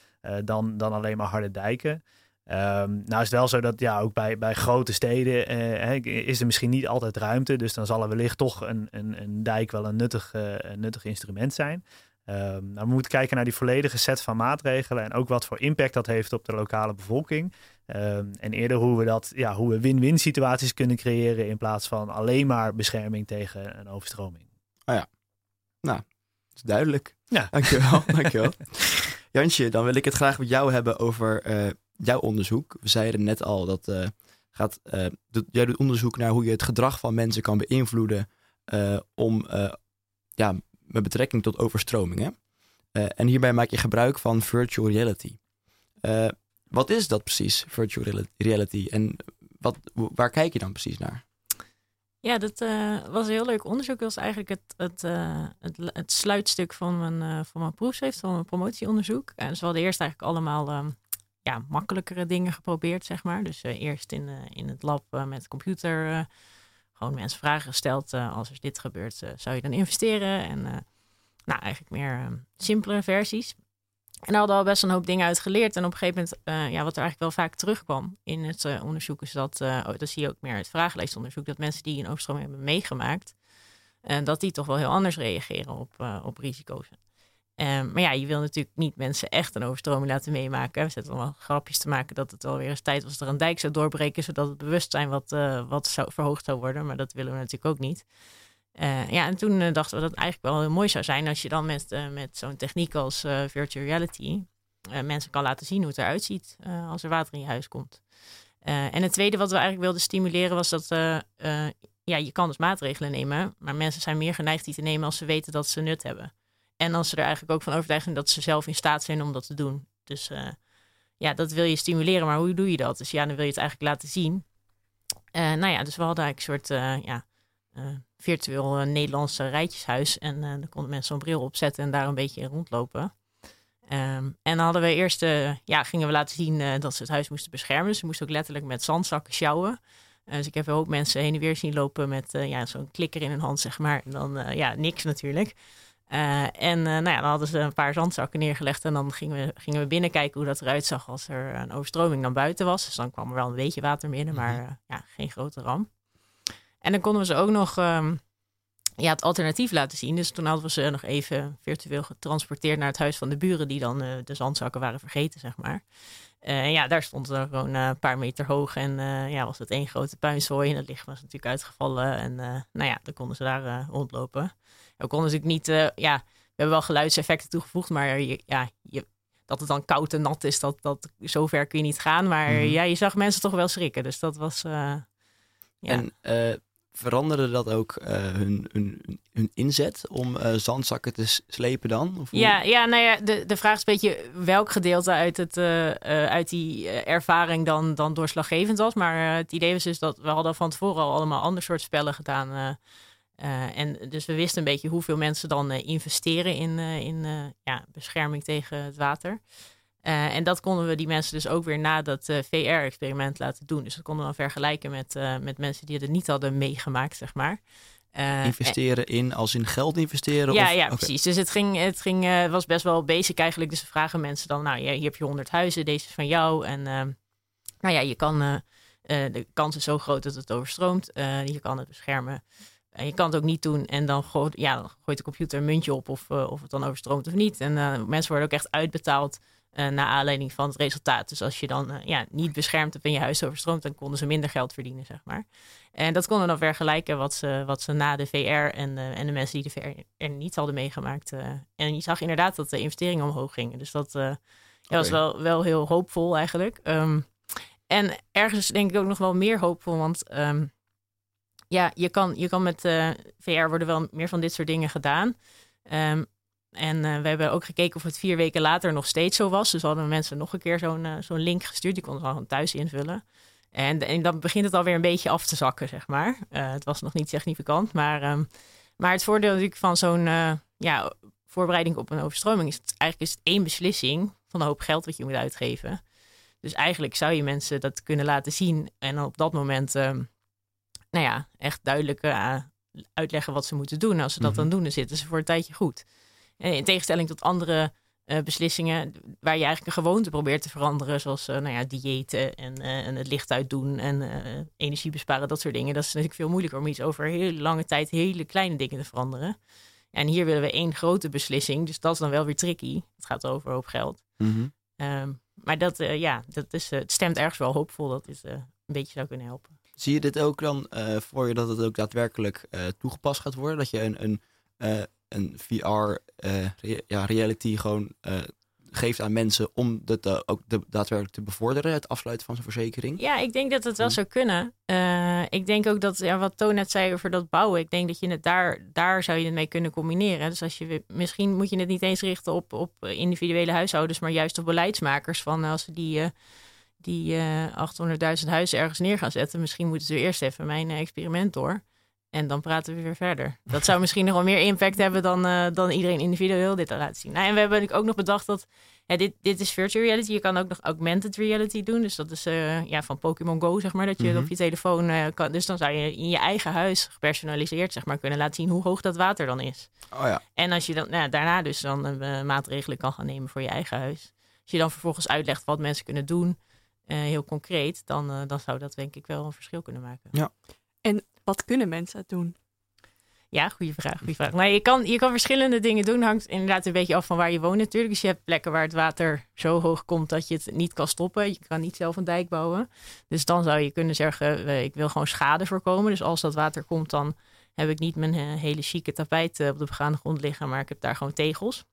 dan, dan alleen maar harde dijken. Um, nou is het wel zo dat ja, ook bij, bij grote steden uh, is er misschien niet altijd ruimte. Dus dan zal er wellicht toch een, een, een dijk wel een nuttig, uh, een nuttig instrument zijn. Um, nou, we moeten kijken naar die volledige set van maatregelen en ook wat voor impact dat heeft op de lokale bevolking. Um, en eerder hoe we dat, ja, hoe we win-win situaties kunnen creëren in plaats van alleen maar bescherming tegen een overstroming. Oh ja, nou, dat is duidelijk. Ja. Dankjewel, dankjewel. Jansje, dan wil ik het graag met jou hebben over uh, jouw onderzoek. We zeiden net al dat uh, gaat, uh, jij doet onderzoek naar hoe je het gedrag van mensen kan beïnvloeden uh, om, ja, met betrekking tot overstromingen. en hierbij maak je gebruik van virtual reality. wat is dat precies, virtual reality? En wat, waar kijk je dan precies naar? Ja, dat was een heel leuk onderzoek. Dat was eigenlijk het, het, het, sluitstuk van mijn, van mijn proefschrift, van mijn promotieonderzoek. En ze hadden eerst eigenlijk allemaal ehm, ja, makkelijkere dingen geprobeerd, zeg maar. Dus uh, eerst in, uh, in het lab uh, met computer gewoon mensen vragen gesteld. als er dit gebeurt, zou je dan investeren? En nou, eigenlijk meer simpele versies. En daar hadden al best een hoop dingen uit geleerd. En op een gegeven moment, ja, wat er eigenlijk wel vaak terugkwam in het onderzoek, is dat, oh, dat zie je ook meer uit vragenlijstonderzoek, dat mensen die een overstroming hebben meegemaakt, dat die toch wel heel anders reageren op, op risico's. Um, maar ja, je wil natuurlijk niet mensen echt een overstroming laten meemaken. We zetten allemaal grapjes te maken dat het alweer eens tijd was dat er een dijk zou doorbreken, zodat het bewustzijn wat, uh, wat zou, verhoogd zou worden. Maar dat willen we natuurlijk ook niet. Uh, ja, en toen uh, dachten we dat het eigenlijk wel heel mooi zou zijn als je dan met, met zo'n techniek als virtual reality mensen kan laten zien hoe het eruit ziet als er water in je huis komt. en het tweede wat we eigenlijk wilden stimuleren was dat ja, je kan dus maatregelen nemen, maar mensen zijn meer geneigd die te nemen als ze weten dat ze nut hebben. En als ze er eigenlijk ook van overtuigd zijn dat ze zelf in staat zijn om dat te doen. Dus uh, ja, dat wil je stimuleren, maar hoe doe je dat? Dus ja, dan wil je het eigenlijk laten zien. Uh, nou ja, dus we hadden eigenlijk een soort uh, ja, virtueel Nederlandse rijtjeshuis. En dan konden mensen zo'n bril opzetten en daar een beetje in rondlopen. Ehm, en dan hadden we eerst, eh, ja, gingen we laten zien eh, dat ze het huis moesten beschermen. Ze moesten ook letterlijk met zandzakken sjouwen. Dus ik heb een hoop mensen heen en weer zien lopen met ja, zo'n klikker in hun hand, zeg maar. En dan, ja, niks natuurlijk. En nou ja, dan hadden ze een paar zandzakken neergelegd. En dan gingen we, gingen we binnenkijken hoe dat eruit zag als er een overstroming dan buiten was. Dus dan kwam er wel een beetje water binnen, maar mhm. ja, geen grote ramp. En dan konden we ze ook nog ehm, ja, het alternatief laten zien. Dus toen hadden we ze nog even virtueel getransporteerd naar het huis van de buren, die dan uh, de zandzakken waren vergeten, zeg maar. Uh, en ja, daar stond er gewoon uh, een paar meter hoog en ja, was het één grote puinzooi. En het licht was natuurlijk uitgevallen. En nou ja, dan konden ze daar rondlopen. We konden natuurlijk niet, ja, we hebben wel geluidseffecten toegevoegd, maar ja, je, dat het dan koud en nat is, dat, dat zover kun je niet gaan. Maar mhm. ja, je zag mensen toch wel schrikken. Dus dat was. ja. En veranderde dat ook uh, hun, hun, hun, inzet om uh, zandzakken te slepen dan? Of ja, ja, nou ja, de, de vraag is een beetje welk gedeelte uit, het, uh, uit die ervaring dan, dan doorslaggevend was. Maar het idee was dus dat we hadden van tevoren al allemaal ander soort spellen gedaan. En dus we wisten een beetje hoeveel mensen dan investeren in, in ja, bescherming tegen het water. En dat konden we die mensen dus ook weer na dat VR-experiment laten doen. Dus dat konden we dan vergelijken met, met mensen die het niet hadden meegemaakt, zeg maar. investeren in, als in geld investeren? Ja, of? ja precies. Dus het, ging, het ging, was best wel basic eigenlijk. Dus we vragen mensen dan, nou, hier heb je 100 huizen, deze is van jou. En nou ja, je kan, de kans is zo groot dat het overstroomt. je kan het beschermen. En je kan het ook niet doen en dan, gooit, ja, dan gooit de computer een muntje op of, of het dan overstroomt of niet. En mensen worden ook echt uitbetaald uh, naar aanleiding van het resultaat. Dus als je dan ja, niet beschermd hebt en je huis overstroomt, dan konden ze minder geld verdienen, zeg maar. En dat konden dan vergelijken wat ze, wat ze na de VR en de, en de mensen die de VR er niet hadden meegemaakt. En je zag inderdaad dat de investeringen omhoog gingen. Dus dat okay. was wel, wel heel hoopvol eigenlijk. Um, en ergens denk ik ook nog wel meer hoopvol, want um, ja, je kan, je kan met VR worden wel meer van dit soort dingen gedaan. Um, en uh, we hebben ook gekeken of het vier weken later nog steeds zo was. Dus hadden mensen nog een keer zo'n uh, zo'n link gestuurd. Die konden ze gewoon thuis invullen. En, en dan begint het alweer een beetje af te zakken, zeg maar. Het was nog niet significant. Maar, um, maar het voordeel natuurlijk van zo'n ja, voorbereiding op een overstroming... is het, eigenlijk is het één beslissing van een hoop geld wat je moet uitgeven. Dus eigenlijk zou je mensen dat kunnen laten zien... en op dat moment, um, nou ja, echt duidelijk uitleggen wat ze moeten doen. Als ze dat mm dan doen, dan zitten ze voor een tijdje goed. Eh, in tegenstelling tot andere uh, beslissingen waar je eigenlijk een gewoonte probeert te veranderen, zoals uh, nou ja, diëten en, uh, en het licht uitdoen en energie besparen, dat soort dingen. Dat is natuurlijk veel moeilijker om iets over hele lange tijd hele kleine dingen te veranderen. En hier willen we één grote beslissing, dus dat is dan wel weer tricky. Het gaat over hoop geld. Mm um, maar dat, ja, dat is, het stemt ergens wel hoopvol dat dit een beetje zou kunnen helpen. Zie je dit ook dan voor je dat het ook daadwerkelijk toegepast gaat worden? Dat je een, een een VR eh, ja, reality gewoon geeft aan mensen om dat uh, ook de, daadwerkelijk te bevorderen, het afsluiten van zijn verzekering? Ja, ik denk dat het wel hm. zou kunnen. ik denk ook dat, ja, wat Toon net zei over dat bouwen, ik denk dat je het daar, daar zou je het mee kunnen combineren. Dus als je, misschien moet je het niet eens richten op, op individuele huishoudens, maar juist op beleidsmakers. Van als ze die, die 800.000 huizen ergens neer gaan zetten, misschien moeten ze eerst even mijn experiment door. En dan praten we weer verder. Dat zou misschien nog wel meer impact hebben dan, uh, dan iedereen individueel dit laten zien. Nou, en we hebben ook nog bedacht dat dit, dit is virtual reality. Je kan ook nog augmented reality doen. Dus dat is uh, ja, van Pokémon Go, zeg maar. Dat je mm op je telefoon uh, kan. Dus dan zou je in je eigen huis gepersonaliseerd zeg maar, kunnen laten zien hoe hoog dat water dan is. Oh ja. En als je dan nou, daarna dus dan maatregelen kan gaan nemen voor je eigen huis. Als je dan vervolgens uitlegt wat mensen kunnen doen, heel concreet, dan, dan zou dat denk ik wel een verschil kunnen maken. Ja. En wat kunnen mensen doen? Ja, goede vraag. Goede vraag. Maar je kan, je kan verschillende dingen doen. Hangt inderdaad een beetje af van waar je woont natuurlijk. Dus je hebt plekken waar het water zo hoog komt dat je het niet kan stoppen. Je kan niet zelf een dijk bouwen. Dus dan zou je kunnen zeggen, eh, ik wil gewoon schade voorkomen. Dus als dat water komt, dan heb ik niet mijn eh, hele chique tapijt eh, op de begaande grond liggen. Maar ik heb daar gewoon tegels.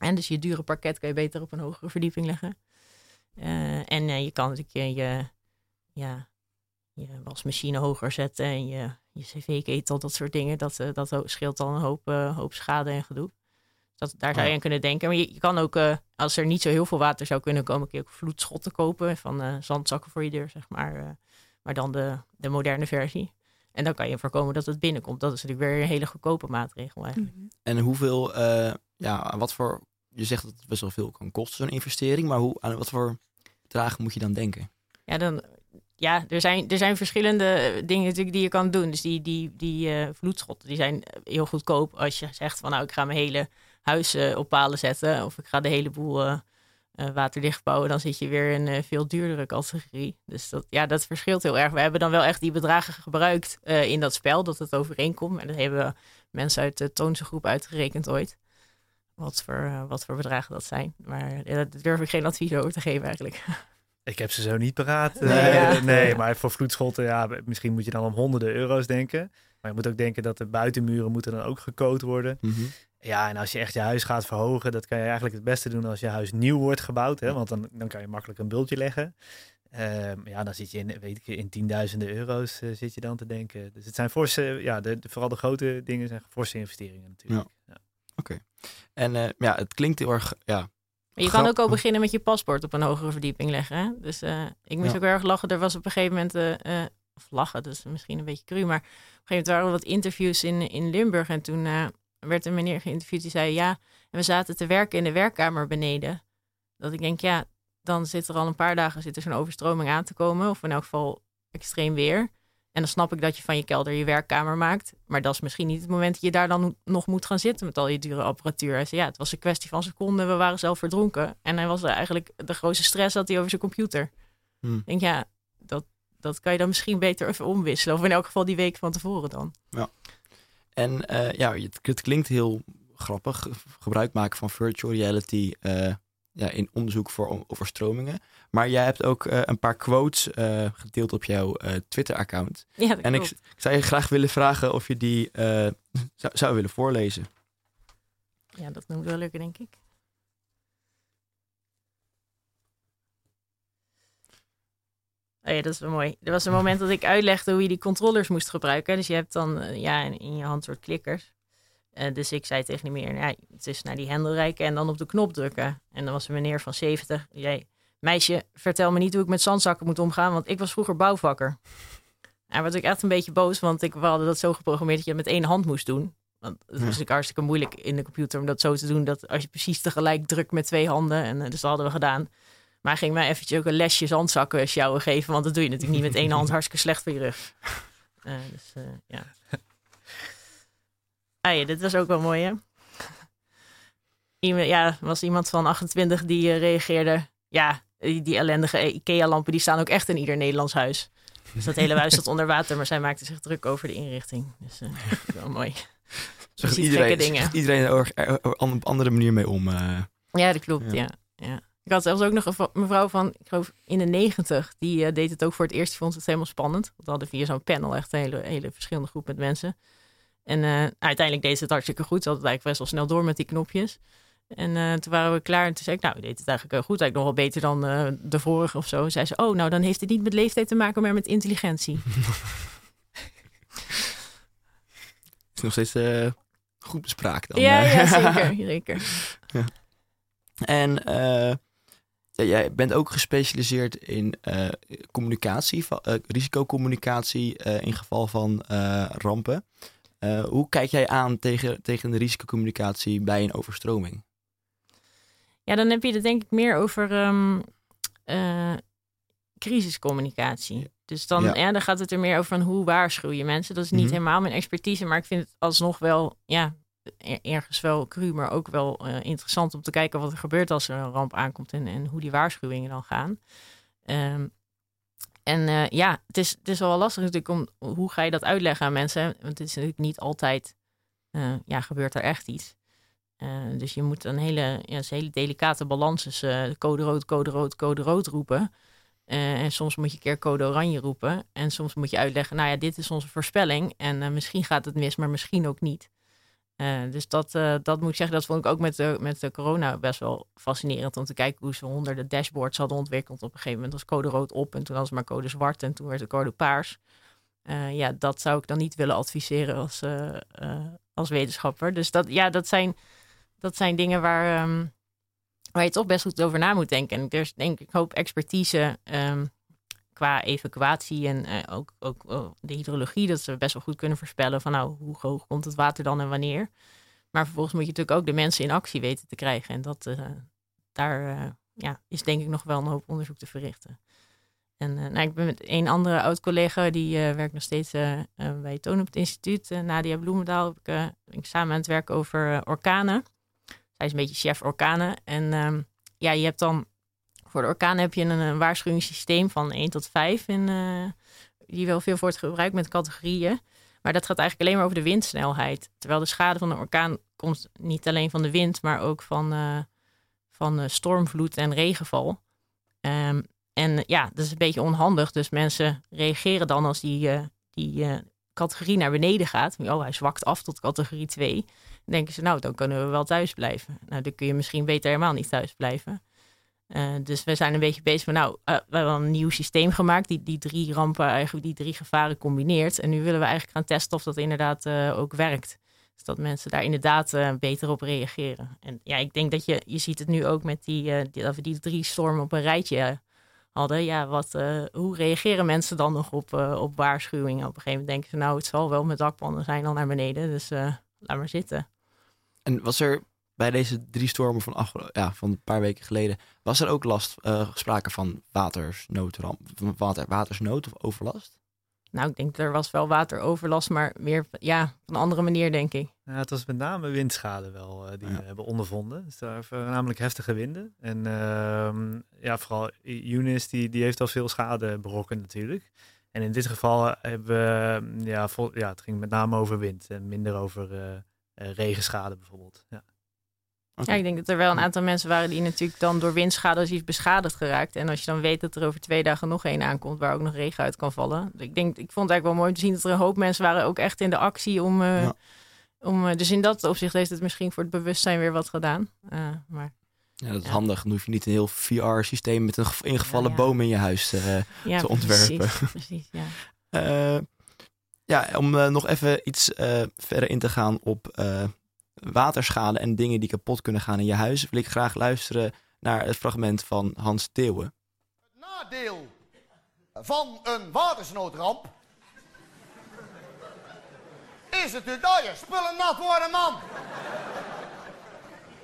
En dus je dure parket kan je beter op een hogere verdieping leggen. En je kan natuurlijk je, je ja, je wasmachine hoger zetten en je, je cv-ketel, dat soort dingen. Dat, uh, dat scheelt dan een hoop, uh, hoop schade en gedoe. Dat, daar zou je aan kunnen denken. Maar je, je kan ook, uh, als er niet zo heel veel water zou kunnen komen, kun je ook vloedschotten kopen van zandzakken voor je deur, zeg maar. maar dan de, de moderne versie. En dan kan je voorkomen dat het binnenkomt. Dat is natuurlijk weer een hele goedkope maatregel eigenlijk. Mhm. En hoeveel, ja, wat voor je zegt dat het best wel veel kan kosten, zo'n investering. Maar hoe, aan wat voor bedragen moet je dan denken? Ja, dan, ja er, zijn, er zijn verschillende dingen natuurlijk die je kan doen. Dus die, die, die uh, vloedschotten die zijn heel goedkoop als je zegt van nou ik ga mijn hele huis op palen zetten. Of ik ga de hele boel uh, waterdicht bouwen. Dan zit je weer in een veel duurdere categorie. Dus dat, ja, dat verschilt heel erg. We hebben dan wel echt die bedragen gebruikt in dat spel. Dat het overeenkomt. En dat hebben mensen uit de Toonse groep uitgerekend ooit wat voor, uh, wat voor bedragen dat zijn. Maar ja, daar durf ik geen advies over te geven eigenlijk. Ik heb ze zo niet paraat. Nee, ja. nee maar voor vloedschotten, ja, misschien moet je dan om honderden euro's denken. Maar je moet ook denken dat de buitenmuren moeten dan ook gecoat worden. Mm -hmm. Ja, en als je echt je huis gaat verhogen, dat kan je eigenlijk het beste doen als je huis nieuw wordt gebouwd. Hè? Want dan, dan kan je makkelijk een bultje leggen. Um, ja, dan zit je in, weet ik, in tienduizenden euro's uh, zit je dan te denken. Dus het zijn forse, ja, de, de, vooral de grote dingen zijn forse investeringen natuurlijk. Ja. ja. Oké. En uh, ja, het klinkt heel erg, ja. Maar je kan ook al beginnen met je paspoort op een hogere verdieping leggen. Hè? Dus uh, ik moest ja. ook erg lachen. Er was op een gegeven moment, uh, of lachen, is misschien een beetje cru, maar op een gegeven moment waren er wat interviews in, in Limburg. En toen werd een meneer geïnterviewd die zei, ja, en we zaten te werken in de werkkamer beneden. Dat ik denk, ja, dan zit er al een paar dagen zit er zo'n overstroming aan te komen. Of in elk geval extreem weer. En dan snap ik dat je van je kelder je werkkamer maakt. Maar dat is misschien niet het moment dat je daar dan nog moet gaan zitten met al je dure apparatuur. Hij zei, ja, het was een kwestie van seconden. We waren zelf verdronken. En hij was eigenlijk de grootste stress had hij over zijn computer. Hmm. Ik denk, ja, dat, dat kan je dan misschien beter even omwisselen. Of in elk geval die week van tevoren dan. Ja. En uh, ja, het, het, klinkt heel grappig. Gebruik maken van virtual reality uh, ja, in onderzoek voor overstromingen. Maar jij hebt ook uh, een paar quotes uh, gedeeld op jouw uh, Twitter-account. Ja, en ik, ik, zou je graag willen vragen of je die zou, zou, willen voorlezen. Ja, dat moet wel lukken, denk ik. Oh ja, dat is wel mooi. Er was een moment dat ik uitlegde hoe je die controllers moest gebruiken. Dus je hebt dan ja, in je hand soort klikkers. Uh, dus ik zei tegen die meneer, ja, het is naar die hendel reiken en dan op de knop drukken. En dan was een meneer van 70. Jij, meisje, vertel me niet hoe ik met zandzakken moet omgaan, want ik was vroeger bouwvakker. Hij werd ik echt een beetje boos, want ik, we hadden dat zo geprogrammeerd dat je het met één hand moest doen. Want het was natuurlijk hartstikke moeilijk in de computer om dat zo te doen, dat als je precies tegelijk drukt met twee handen. En dus dat hadden we gedaan. Maar hij ging mij eventjes ook een lesje zandzakken sjouwen geven, want dat doe je natuurlijk niet met één hand, hartstikke slecht voor je rug. Uh, dus uh, ja. Ah ja, dit was ook wel mooi, hè? Iemand, ja, was iemand van 28 die uh, reageerde. Ja, die, die ellendige IKEA-lampen die staan ook echt in ieder Nederlands huis. Dus dat hele huis zat onder water, maar zij maakte zich druk over de inrichting. Dus uh, wel mooi. Zo gaat iedereen, dingen. iedereen er op een andere manier mee om. Uh... Ja, dat klopt, ja. ja. ja. Ik had zelfs ook nog een mevrouw van, ik geloof in de negentig, die uh, deed het ook voor het eerst. Die vond het helemaal spannend. Want we hadden via zo'n panel echt een hele, hele verschillende groep met mensen. En uh, uiteindelijk deed ze het hartstikke goed. Ze had het eigenlijk best wel snel door met die knopjes. En uh, toen waren we klaar en toen zei ik, nou, deed het eigenlijk heel goed. Eigenlijk nog wel beter dan uh, de vorige of zo. Zei ze, oh, nou, dan heeft het niet met leeftijd te maken, maar met intelligentie. is nog steeds goed bespraakt dan. Ja, ja zeker. zeker. ja. En jij bent ook gespecialiseerd in communicatie, risicocommunicatie in geval van rampen. Uh, hoe kijk jij aan tegen, tegen de risicocommunicatie bij een overstroming? Ja, dan heb je het denk ik meer over um, uh, crisiscommunicatie. Ja. Dus dan, ja. ja. dan gaat het er meer over van hoe waarschuw je mensen. Dat is niet mm -hmm. helemaal mijn expertise, maar ik vind het alsnog wel, ja, ergens wel cru, maar ook wel uh, interessant om te kijken wat er gebeurt als er een ramp aankomt en, en hoe die waarschuwingen dan gaan. Um, en uh, ja, het is, het is wel lastig natuurlijk om hoe ga je dat uitleggen aan mensen. Want het is natuurlijk niet altijd, uh, ja, gebeurt er echt iets. Uh, dus je moet een hele, ja, een hele delicate balans tussen code rood, code rood, code rood roepen. en soms moet je een keer code oranje roepen. En soms moet je uitleggen, nou ja, dit is onze voorspelling. En misschien gaat het mis, maar misschien ook niet. Uh, dus dat, uh, dat moet ik zeggen, dat vond ik ook met de, met de corona best wel fascinerend om te kijken hoe ze honderden dashboards hadden ontwikkeld. Op een gegeven moment was code rood op en toen was maar code zwart en toen werd het code paars. Uh, ja, dat zou ik dan niet willen adviseren als, als wetenschapper. Dus dat, ja, dat, zijn, dat zijn dingen waar, um, waar je toch best goed over na moet denken. En er is denk ik hoop expertise um, qua evacuatie en uh, ook, ook uh, de hydrologie, dat ze best wel goed kunnen voorspellen van nou, hoe hoog komt het water dan en wanneer. Maar vervolgens moet je natuurlijk ook de mensen in actie weten te krijgen. En dat, daar ja, is denk ik nog wel een hoop onderzoek te verrichten. En nou, ik ben met een andere oud-collega, die werkt nog steeds bij Toon op het instituut. Nadia Bloemendaal, ben ik, samen aan het werk over orkanen. Zij is een beetje chef orkanen. En ehm, ja, je hebt dan voor de orkaan heb je een, een waarschuwingssysteem van 1 tot 5. En, uh, die wel veel wordt gebruikt met categorieën. Maar dat gaat eigenlijk alleen maar over de windsnelheid. Terwijl de schade van een orkaan komt niet alleen van de wind, maar ook van, uh, van uh, stormvloed en regenval. Um, en ja, dat is een beetje onhandig. Dus mensen reageren dan als die, die categorie naar beneden gaat. Oh, hij zwakt af tot categorie 2. Dan denken ze, nou, dan kunnen we wel thuis blijven. Nou, dan kun je misschien beter helemaal niet thuis blijven. Uh, dus we zijn een beetje bezig van, nou, uh, we hebben een nieuw systeem gemaakt die die drie rampen, eigenlijk die drie gevaren combineert. En nu willen we eigenlijk gaan testen of dat inderdaad uh, ook werkt. Dus dat mensen daar inderdaad beter op reageren. En ja, ik denk dat je, je ziet het nu ook met die, die dat we die drie stormen op een rijtje hadden. Ja, wat, hoe reageren mensen dan nog op, op waarschuwingen? Op een gegeven moment denken ze, nou, het zal wel met dakpannen zijn dan naar beneden, dus laat maar zitten. En was er bij deze drie stormen van, ja, van een paar weken geleden, was er ook last, uh, sprake van watersnoodramp, water, watersnood of overlast? Nou, ik denk er was wel wateroverlast, maar meer ja, op een andere manier, denk ik. Ja, het was met name windschade wel uh, die we hebben ondervonden. Dus daar namelijk heftige winden. En uh, ja, vooral Eunice, die, die heeft al veel schade berokkend natuurlijk. En in dit geval hebben we, ja, vol, ja, het ging met name over wind en minder over uh, regenschade bijvoorbeeld. Ja. Ja, ik denk dat er wel een aantal mensen waren die natuurlijk dan door windschade iets beschadigd geraakt. En als je dan weet dat er over twee dagen nog één aankomt waar ook nog regen uit kan vallen. Ik, denk, ik vond het eigenlijk wel mooi te zien dat er een hoop mensen waren ook echt in de actie om... Uh, om uh, dus in dat opzicht heeft het misschien voor het bewustzijn weer wat gedaan. Uh, maar, ja, dat is handig. Dan hoef je niet een heel VR-systeem met een ingevallen boom in je huis te ontwerpen. Precies, precies ja. ja, om nog even iets verder in te gaan op waterschade en dingen die kapot kunnen gaan in je huis, wil ik graag luisteren naar het fragment van Hans Theeuwen. Het nadeel van een watersnoodramp is natuurlijk dat je spullen nat worden, man.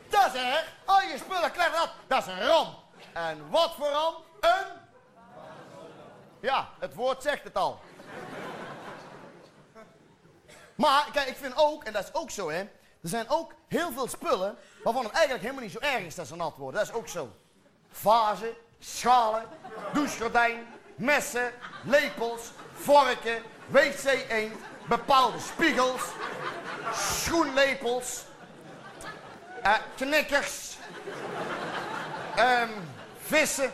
Dat is echt, al je spullen krijgen nat, dat is een ramp. En wat voor ramp? Een... Ja, het woord zegt het al. Maar, kijk, ik vind ook, en dat is ook zo, hè. Er zijn ook heel veel spullen waarvan het eigenlijk helemaal niet zo erg is dat ze nat worden. Dat is ook zo. Vazen, schalen, douchegordijn, messen, lepels, vorken, wc-eend, bepaalde spiegels, schoenlepels, uh, knikkers, um, vissen.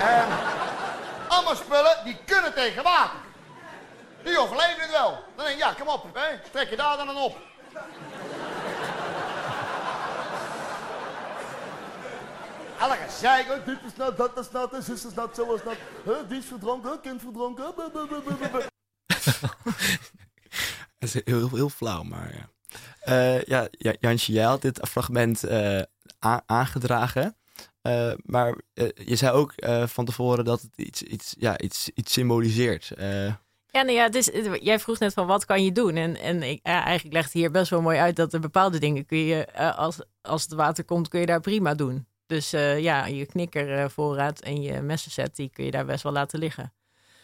Um, allemaal spullen die kunnen tegen water. Die overleven het wel. Dan denk je, ja, kom op, hè, trek je daar dan op. Alle gezeik, dit is nat, dat is nat, zus is nat, zo is nat. Huh, die is verdronken, kind verdronken. Het is heel, heel flauw, maar ja. Uh, ja, Jansje, jij had dit fragment uh, aangedragen. Uh, maar je zei ook van tevoren dat het iets, iets, ja, iets, iets symboliseert. Ja, nou ja, is, jij vroeg net van wat kan je doen? En, en ik, ja, eigenlijk legt hier best wel mooi uit dat er bepaalde dingen kun je, als, als het water komt, kun je daar prima doen. Dus uh, ja, je knikkervoorraad en je messenset, die kun je daar best wel laten liggen.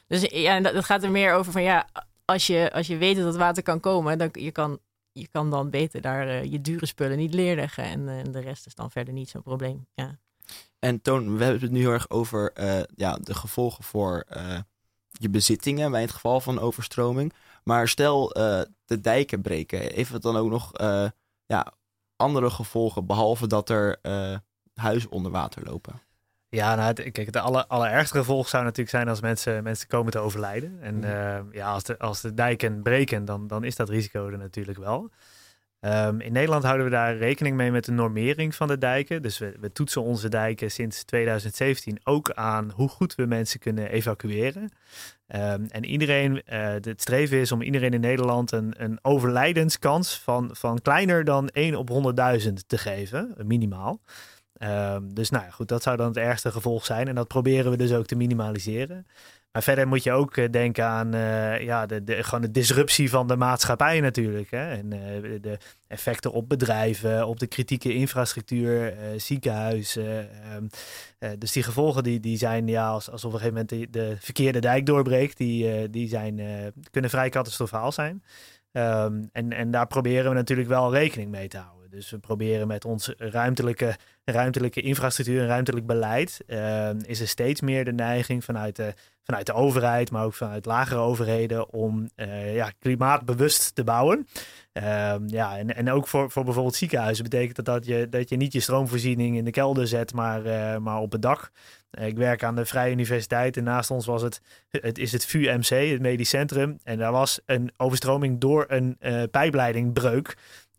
Dus ja, dat, gaat er meer over van ja, als je, als je weet dat het water kan komen, dan je kan je kan dan beter daar je dure spullen niet leerleggen. En, uh, de rest is dan verder niet zo'n probleem. Ja. En Toon, we hebben het nu heel erg over ja, de gevolgen voor je bezittingen bij het geval van overstroming. Maar stel de dijken breken, heeft het dan ook nog ja, andere gevolgen, behalve dat er huis onder water lopen? Ja, nou, kijk, het aller, allerergste gevolg zou natuurlijk zijn als mensen, mensen komen te overlijden. En mm. uh, ja, als de, als de dijken breken, dan, dan is dat risico er natuurlijk wel. Um, in Nederland houden we daar rekening mee met de normering van de dijken. Dus we, we toetsen onze dijken sinds 2017 ook aan hoe goed we mensen kunnen evacueren. Um, en iedereen, uh, het streven is om iedereen in Nederland een, een overlijdenskans van, van kleiner dan 1 op 100.000 te geven, minimaal. Um, dus nou ja, goed, dat zou dan het ergste gevolg zijn. En dat proberen we dus ook te minimaliseren. Maar verder moet je ook eh, denken aan uh, ja, de, de, gewoon de disruptie van de maatschappij natuurlijk. Hè? En uh, de effecten op bedrijven, op de kritieke infrastructuur, ziekenhuizen. Ehm, dus die gevolgen die, die zijn, ja, als, op een gegeven moment de, de verkeerde dijk doorbreekt, die, die zijn, kunnen vrij catastrofaal zijn. Um, en, en daar proberen we natuurlijk wel rekening mee te houden. Dus we proberen met ons ruimtelijke, ruimtelijke infrastructuur en ruimtelijk beleid, uh, is er steeds meer de neiging vanuit de, vanuit de overheid, maar ook vanuit lagere overheden, om uh, ja, klimaatbewust te bouwen. Uh, ja, en, en ook voor, voor bijvoorbeeld ziekenhuizen betekent dat dat je, dat je niet je stroomvoorziening in de kelder zet, maar, uh, maar op het dak. ik werk aan de Vrije Universiteit en naast ons was het, het, is het VUMC, het medisch centrum. En daar was een overstroming door een pijpleidingbreuk.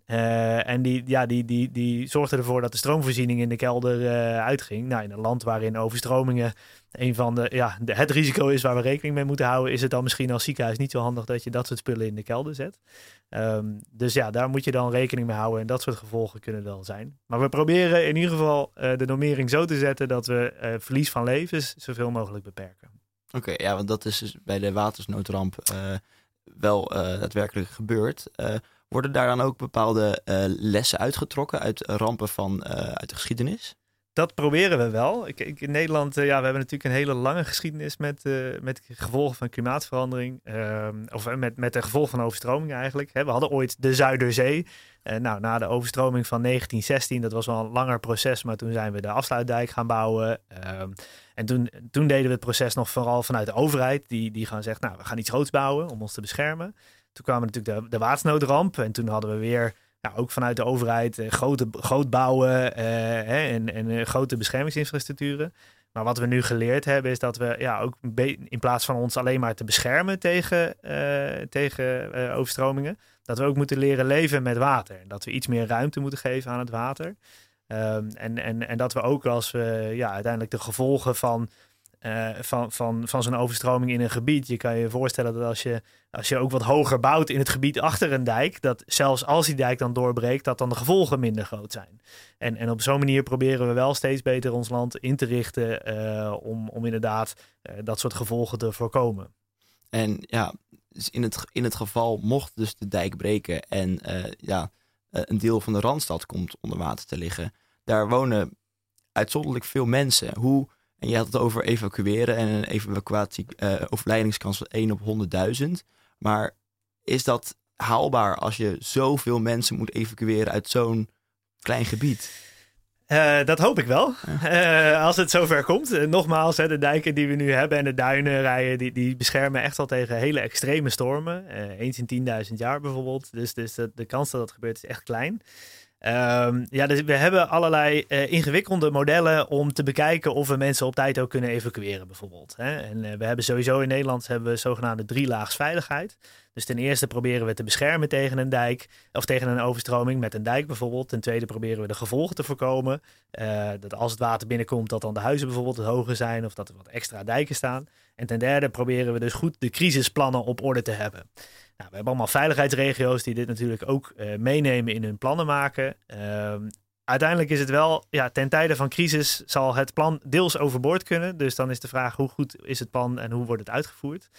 Uh, en die, ja, die, die, die zorgde ervoor dat de stroomvoorziening in de kelder uh, uitging. Nou, in een land waarin overstromingen een van de, ja, het risico is waar we rekening mee moeten houden, is het dan misschien als ziekenhuis niet zo handig dat je dat soort spullen in de kelder zet. Um, dus ja, daar moet je dan rekening mee houden en dat soort gevolgen kunnen wel zijn. Maar we proberen in ieder geval uh, de normering zo te zetten dat we verlies van levens zoveel mogelijk beperken. Oké, ja, want dat is dus bij de watersnoodramp wel daadwerkelijk gebeurd. Worden daar dan ook bepaalde uh, lessen uitgetrokken uit rampen van, uh, uit de geschiedenis? Dat proberen we wel. Ik, ik, in Nederland, uh, ja, we hebben natuurlijk een hele lange geschiedenis met, met gevolgen van klimaatverandering. Ehm, of met, met de gevolgen van overstroming eigenlijk. we hadden ooit de Zuiderzee. nou, na de overstroming van 1916, dat was wel een langer proces, maar toen zijn we de afsluitdijk gaan bouwen. Ehm, en toen, toen deden we het proces nog vooral vanuit de overheid. Die, die gaan zeggen, nou, we gaan iets groots bouwen om ons te beschermen. Toen kwamen natuurlijk de, de. En toen hadden we weer, ja, ook vanuit de overheid, eh, grote, groot bouwen eh, hè, en, en eh, grote beschermingsinfrastructuren. Maar wat we nu geleerd hebben, is dat we ja, ook in plaats van ons alleen maar te beschermen tegen, tegen overstromingen, dat we ook moeten leren leven met water. Dat we iets meer ruimte moeten geven aan het water. Um, en, en, en dat we ook als we ja, uiteindelijk de gevolgen van uh, van, van, van zo'n overstroming in een gebied. Je kan je voorstellen dat als je, als je ook wat hoger bouwt in het gebied achter een dijk, dat zelfs als die dijk dan doorbreekt, dat dan de gevolgen minder groot zijn. En, en op zo'n manier proberen we wel steeds beter ons land in te richten uh, om, om inderdaad uh, dat soort gevolgen te voorkomen. En ja, dus in het, in het geval mocht dus de dijk breken en ja, een deel van de Randstad komt onder water te liggen, daar wonen uitzonderlijk veel mensen. Hoe en je had het over evacueren en een evacuatie uh, overlijdingskans van 1 op 100.000. Maar is dat haalbaar als je zoveel mensen moet evacueren uit zo'n klein gebied? Uh, dat hoop ik wel. Uh, als het zover komt. Uh, nogmaals, hè, de dijken die we nu hebben en de duinenrijen, die, die beschermen echt al tegen hele extreme stormen. eens in 10.000 jaar bijvoorbeeld. Dus, dus de, de kans dat dat gebeurt is echt klein. Um, ja, dus we hebben allerlei uh, ingewikkelde modellen om te bekijken of we mensen op tijd ook kunnen evacueren, bijvoorbeeld. Hè? En uh, we hebben sowieso in Nederland hebben we zogenaamde drielaagsveiligheid. Dus ten eerste proberen we te beschermen tegen een dijk of tegen een overstroming met een dijk bijvoorbeeld. Ten tweede proberen we de gevolgen te voorkomen. Uh, dat als het water binnenkomt, dat dan de huizen bijvoorbeeld hoger zijn of dat er wat extra dijken staan. En ten derde proberen we dus goed de crisisplannen op orde te hebben. Nou, we hebben allemaal veiligheidsregio's die dit natuurlijk ook uh, meenemen in hun plannen maken. Uh, uiteindelijk is het wel, ja, ten tijde van crisis zal het plan deels overboord kunnen. Dus dan is de vraag hoe goed is het plan en hoe wordt het uitgevoerd.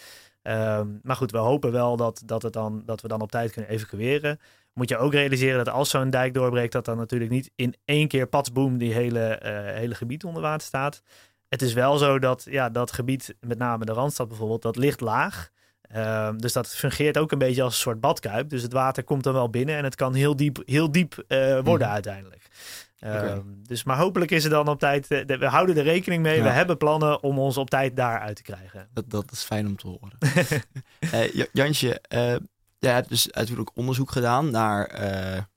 Uh, maar goed, we hopen wel dat, dat, het dan, dat we dan op tijd kunnen evacueren. Moet je ook realiseren dat als zo'n dijk doorbreekt, dat dan natuurlijk niet in één keer patsboom die hele, uh, hele gebied onder water staat. Het is wel zo dat ja, dat gebied, met name de Randstad bijvoorbeeld, dat ligt laag. Um, dus dat fungeert ook een beetje als een soort badkuip. Dus het water komt dan wel binnen en het kan heel diep, heel diep uh, worden mm. uiteindelijk. Okay. Um, dus, maar hopelijk is het dan op tijd. Uh, de, we houden er rekening mee. Ja. We hebben plannen om ons op tijd daar uit te krijgen. Dat, dat is fijn om te horen. uh, Jansje, jij hebt dus natuurlijk onderzoek gedaan naar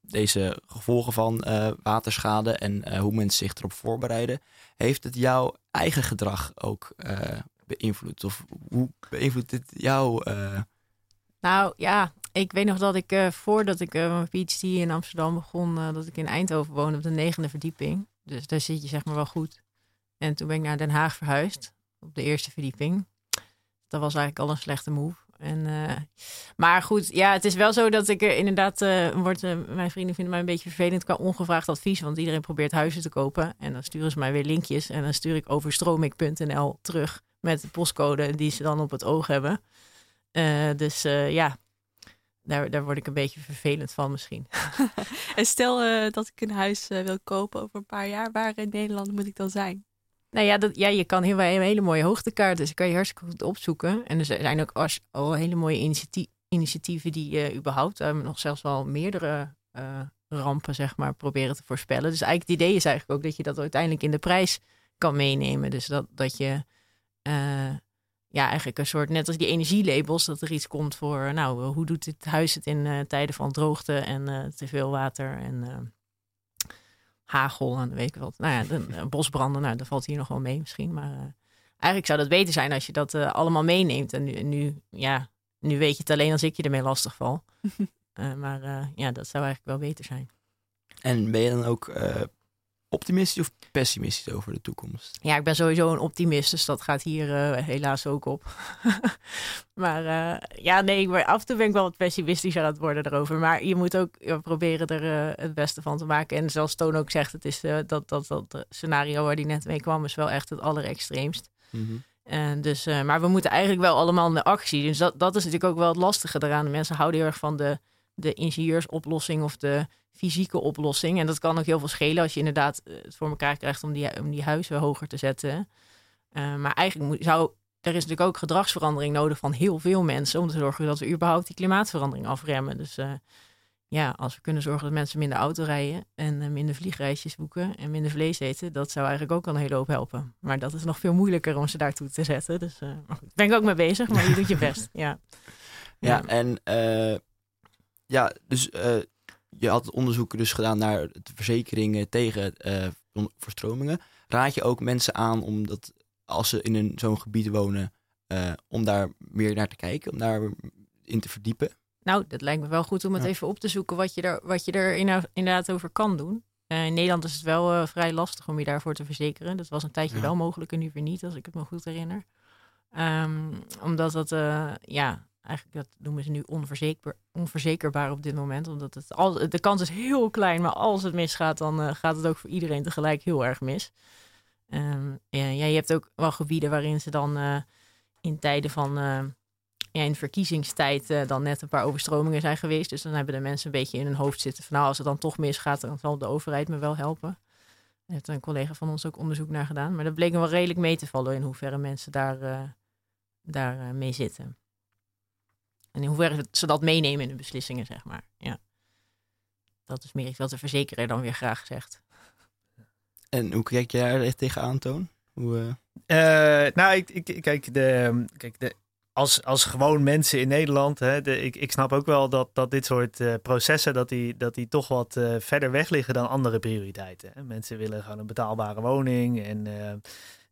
deze gevolgen van waterschade en hoe mensen zich erop voorbereiden. Heeft het jouw eigen gedrag ook beïnvloedt? Of hoe beïnvloedt dit jou? Uh... Nou ja, ik weet nog dat ik uh, voordat ik uh, mijn PhD in Amsterdam begon, dat ik in Eindhoven woonde op de negende verdieping. Dus daar zit je zeg maar wel goed. En toen ben ik naar Den Haag verhuisd, op de eerste verdieping. Dat was eigenlijk al een slechte move. En, maar goed, ja, het is wel zo dat ik uh, inderdaad, wordt, mijn vrienden vinden mij een beetje vervelend qua ongevraagd advies, want iedereen probeert huizen te kopen. En dan sturen ze mij weer linkjes en dan stuur ik overstromik.nl terug met de postcode die ze dan op het oog hebben. Eh, dus eh, ja, daar, daar word ik een beetje vervelend van misschien. En stel eh, dat ik een huis wil kopen over een paar jaar, waar in Nederland moet ik dan zijn? Nou ja, dat, ja je kan heel, een hele mooie hoogtekaart, dus kan je hartstikke goed opzoeken. En er zijn ook al hele mooie initiatie- initiatieven die überhaupt nog zelfs wel meerdere rampen zeg maar proberen te voorspellen. Dus eigenlijk het idee is eigenlijk ook dat je dat uiteindelijk in de prijs kan meenemen. Dus dat, dat je eh, ja, eigenlijk een soort, net als die energielabels, dat er iets komt voor, nou, hoe doet dit huis het in eh, tijden van droogte en eh, te veel water en hagel en weet ik wat. Nou ja, de, bosbranden, nou, dat valt hier nog wel mee misschien. Maar eh, eigenlijk zou dat beter zijn als je dat allemaal meeneemt. En nu, nu, ja, nu weet je het alleen als ik je ermee lastig val. Eh, maar eh, ja, dat zou eigenlijk wel beter zijn. En ben je dan ook eh, optimistisch of pessimistisch over de toekomst? Ja, ik ben sowieso een optimist, dus dat gaat hier eh, helaas ook op. maar eh, ja, nee, af en toe ben ik wel wat pessimistisch aan het worden erover. Maar je moet ook ja, proberen er eh, het beste van te maken. En zoals Toon ook zegt, het is dat, dat, dat scenario waar die net mee kwam, is wel echt het allerextreemst. En dus, maar we moeten eigenlijk wel allemaal in de actie. Dus dat, dat is natuurlijk ook wel het lastige eraan. De mensen houden heel erg van de, de ingenieursoplossing of de fysieke oplossing. En dat kan ook heel veel schelen als je inderdaad eh, het voor elkaar krijgt om die, om die huizen hoger te zetten. Eh, maar eigenlijk moet, zou, er is natuurlijk ook gedragsverandering nodig van heel veel mensen om te zorgen dat we überhaupt die klimaatverandering afremmen. Dus eh, ja, als we kunnen zorgen dat mensen minder auto rijden en minder vliegreisjes boeken en minder vlees eten, dat zou eigenlijk ook al een hele hoop helpen. Maar dat is nog veel moeilijker om ze daartoe te zetten. Dus goed, ben ik ook mee bezig, maar je doet je best. Ja. Ja, en eh, ja, dus eh, je had onderzoeken dus gedaan naar de verzekeringen tegen eh, verstromingen. Raad je ook mensen aan om dat als ze in een zo'n gebied wonen, eh, om daar meer naar te kijken, om daar in te verdiepen? Nou, dat lijkt me wel goed om het Ja. even op te zoeken wat je er, wat je er inderdaad over kan doen. In Nederland is het wel vrij lastig om je daarvoor te verzekeren. Dat was een tijdje Ja. wel mogelijk en nu weer niet, als ik het me goed herinner. Ehm, omdat dat, ja, eigenlijk dat noemen ze nu onverzekerbaar, onverzekerbaar op dit moment. Omdat het al, de kans is heel klein, maar als het misgaat, dan eh, gaat het ook voor iedereen tegelijk heel erg mis. Ehm, ja, je hebt ook wel gebieden waarin ze dan eh, in tijden van eh, ja, in verkiezingstijd dan net een paar overstromingen zijn geweest. Dus dan hebben de mensen een beetje in hun hoofd zitten van nou, als het dan toch misgaat, dan zal de overheid me wel helpen. Daar heeft een collega van ons ook onderzoek naar gedaan. Maar dat bleek wel redelijk mee te vallen in hoeverre mensen daar, daar mee zitten. En in hoeverre ze dat meenemen in de beslissingen, zeg maar. Ja. Dat is meer iets wat de verzekeraar dan weer graag zegt. En hoe kijk jij daar echt tegenaan, Toon? Hoe, eh, Eh, nou, ik, ik, kijk, de, kijk de, als, als gewoon mensen in Nederland, hè, de, ik, ik snap ook wel dat, dat dit soort eh, processen, dat die, dat die toch wat eh, verder weg liggen dan andere prioriteiten. Hè. Mensen willen gewoon een betaalbare woning en eh,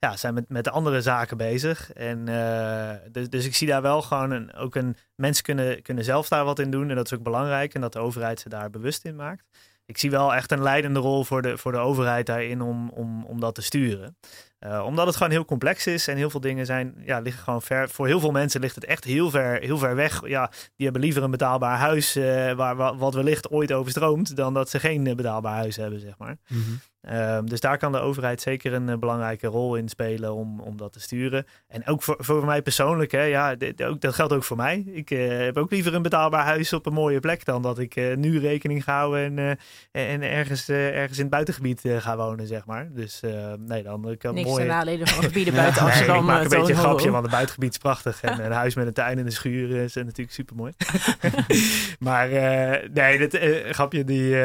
ja, zijn met, met andere zaken bezig. En, eh, dus, dus ik zie daar wel gewoon een, ook een, mensen kunnen, kunnen zelf daar wat in doen en dat is ook belangrijk en dat de overheid ze daar bewust in maakt. Ik zie wel echt een leidende rol voor de, voor de overheid daarin om, om, om dat te sturen. Eh, omdat het gewoon heel complex is en heel veel dingen zijn, ja, liggen gewoon ver. Voor heel veel mensen ligt het echt heel ver, heel ver weg. Ja, die hebben liever een betaalbaar huis eh, waar, wat wellicht ooit overstroomt, dan dat ze geen betaalbaar huis hebben, zeg maar. Ehm, dus daar kan de overheid zeker een eh, belangrijke rol in spelen om, om dat te sturen. En ook voor, voor mij persoonlijk, hè, ja, dit- ook, dat geldt ook voor mij. Ik eh, heb ook liever een betaalbaar huis op een mooie plek dan dat ik eh, nu rekening ga houden en, en ergens, ergens in het buitengebied ga wonen, zeg maar. Dus nee, dan ik kan Niks mooi. nadele van gebieden buiten Nee, Amsterdam. ik maak een beetje een grapje, want het buitengebied is prachtig. En een huis met een tuin en een schuur is natuurlijk super mooi. maar nee, dat grapje die.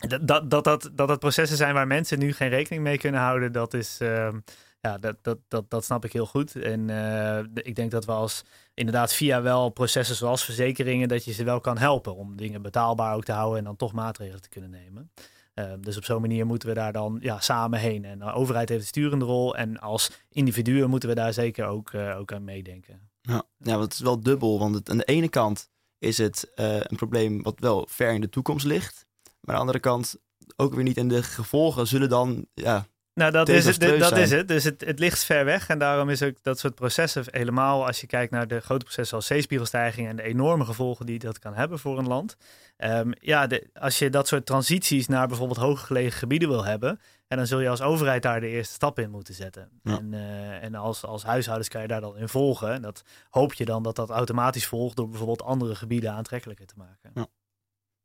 Ehm, ehm, dat, dat, dat, dat, dat processen zijn waar mensen nu geen rekening mee kunnen houden, dat is. ehm, ja, dat, dat, dat, dat snap ik heel goed. En eh, ik denk dat we als inderdaad via wel processen zoals verzekeringen, dat je ze wel kan helpen om dingen betaalbaar ook te houden en dan toch maatregelen te kunnen nemen. Eh, dus op zo'n manier moeten we daar dan ja, samen heen. En de overheid heeft een sturende rol. En als individuen moeten we daar zeker ook, eh, ook aan meedenken. Ja, ja, want het is wel dubbel. Want het, aan de ene kant is het eh, een probleem wat wel ver in de toekomst ligt. Maar aan de andere kant ook weer niet. En de gevolgen zullen dan ja, Nou, dat, is het, dat zijn. is het. Dus het, het ligt ver weg. En daarom is ook dat soort processen, helemaal als je kijkt naar de grote processen als zeespiegelstijging en de enorme gevolgen die dat kan hebben voor een land. Ehm, ja, de, als je dat soort transities naar bijvoorbeeld hooggelegen gebieden wil hebben, en dan zul je als overheid daar de eerste stap in moeten zetten. Ja. En, eh, en als, als huishoudens kan je daar dan in volgen. En dat hoop je dan dat dat automatisch volgt door bijvoorbeeld andere gebieden aantrekkelijker te maken. Ja.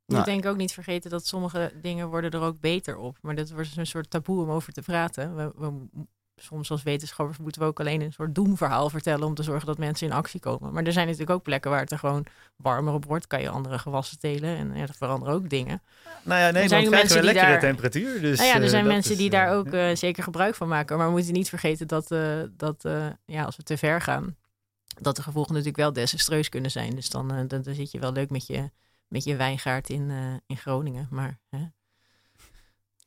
Je Nou. moet denk ik ook niet vergeten dat sommige dingen worden er ook beter op. Maar dat wordt een soort taboe om over te praten. We, we, soms als wetenschappers moeten we ook alleen een soort doemverhaal vertellen om te zorgen dat mensen in actie komen. Maar er zijn natuurlijk ook plekken waar het er gewoon warmer op wordt. Kan je andere gewassen telen en ja, er veranderen ook dingen. Nou ja, nee, dan ook krijgen we lekkere daar- temperatuur. Dus, nou ja, er eh, zijn mensen is, die eh, daar ook ja. eh, zeker gebruik van maken. Maar we moeten niet vergeten dat, eh, dat eh, ja, als we te ver gaan, dat de gevolgen natuurlijk wel desastreus kunnen zijn. Dus dan, eh, dan, dan zit je wel leuk met je, met je wijngaard in, eh, in Groningen. Maar hè?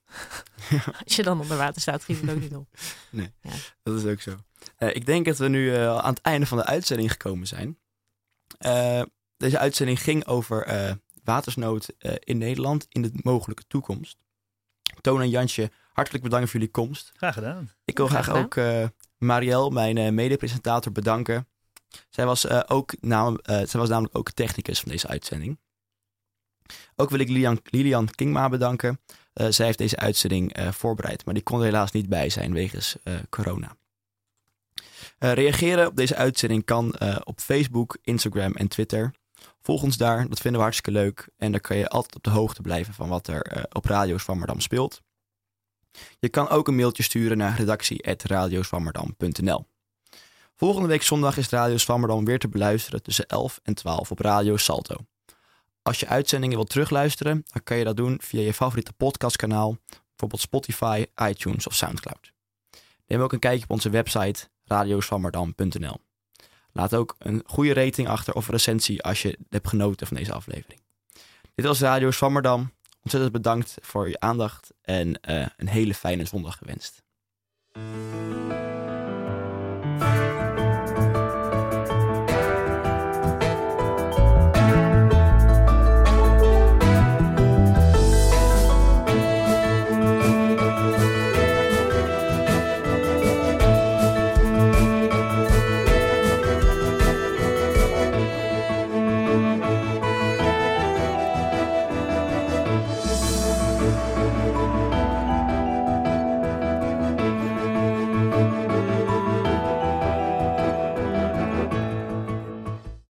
als je dan onder water staat, schiet het ook niet op. Dat is ook zo. Eh, ik denk dat we nu eh, aan het einde van de uitzending gekomen zijn. Eh, deze uitzending ging over eh, watersnood eh, in Nederland in de mogelijke toekomst. Toon en Jansje, hartelijk bedankt voor jullie komst. Graag gedaan. Ik wil Graag ook eh Marielle, mijn eh, mede-presentator, bedanken. Zij was, eh, ook nam, eh, zij was namelijk ook technicus van deze uitzending. Ook wil ik Lilian, Lilian Kingma bedanken. Eh, zij heeft deze uitzending eh, voorbereid, maar die kon er helaas niet bij zijn wegens eh, corona. Reageren op deze uitzending kan op Facebook, Instagram en Twitter. Volg ons daar, dat vinden we hartstikke leuk. En daar kan je altijd op de hoogte blijven van wat er op Radio Zwammerdam speelt. Je kan ook een mailtje sturen naar redactie.radioswammerdam.nl Volgende week zondag is Radio Zwammerdam weer te beluisteren tussen 11 en 12 op Radio Salto. Als je uitzendingen wilt terugluisteren, dan kan je dat doen via je favoriete podcastkanaal, bijvoorbeeld Spotify, iTunes of Soundcloud. Neem ook een kijkje op onze website radioswammerdam.nl. Laat ook een goede rating achter of recensie als je hebt genoten van deze aflevering. Dit was Radio Zwammerdam. Ontzettend bedankt voor je aandacht en eh, een hele fijne zondag gewenst.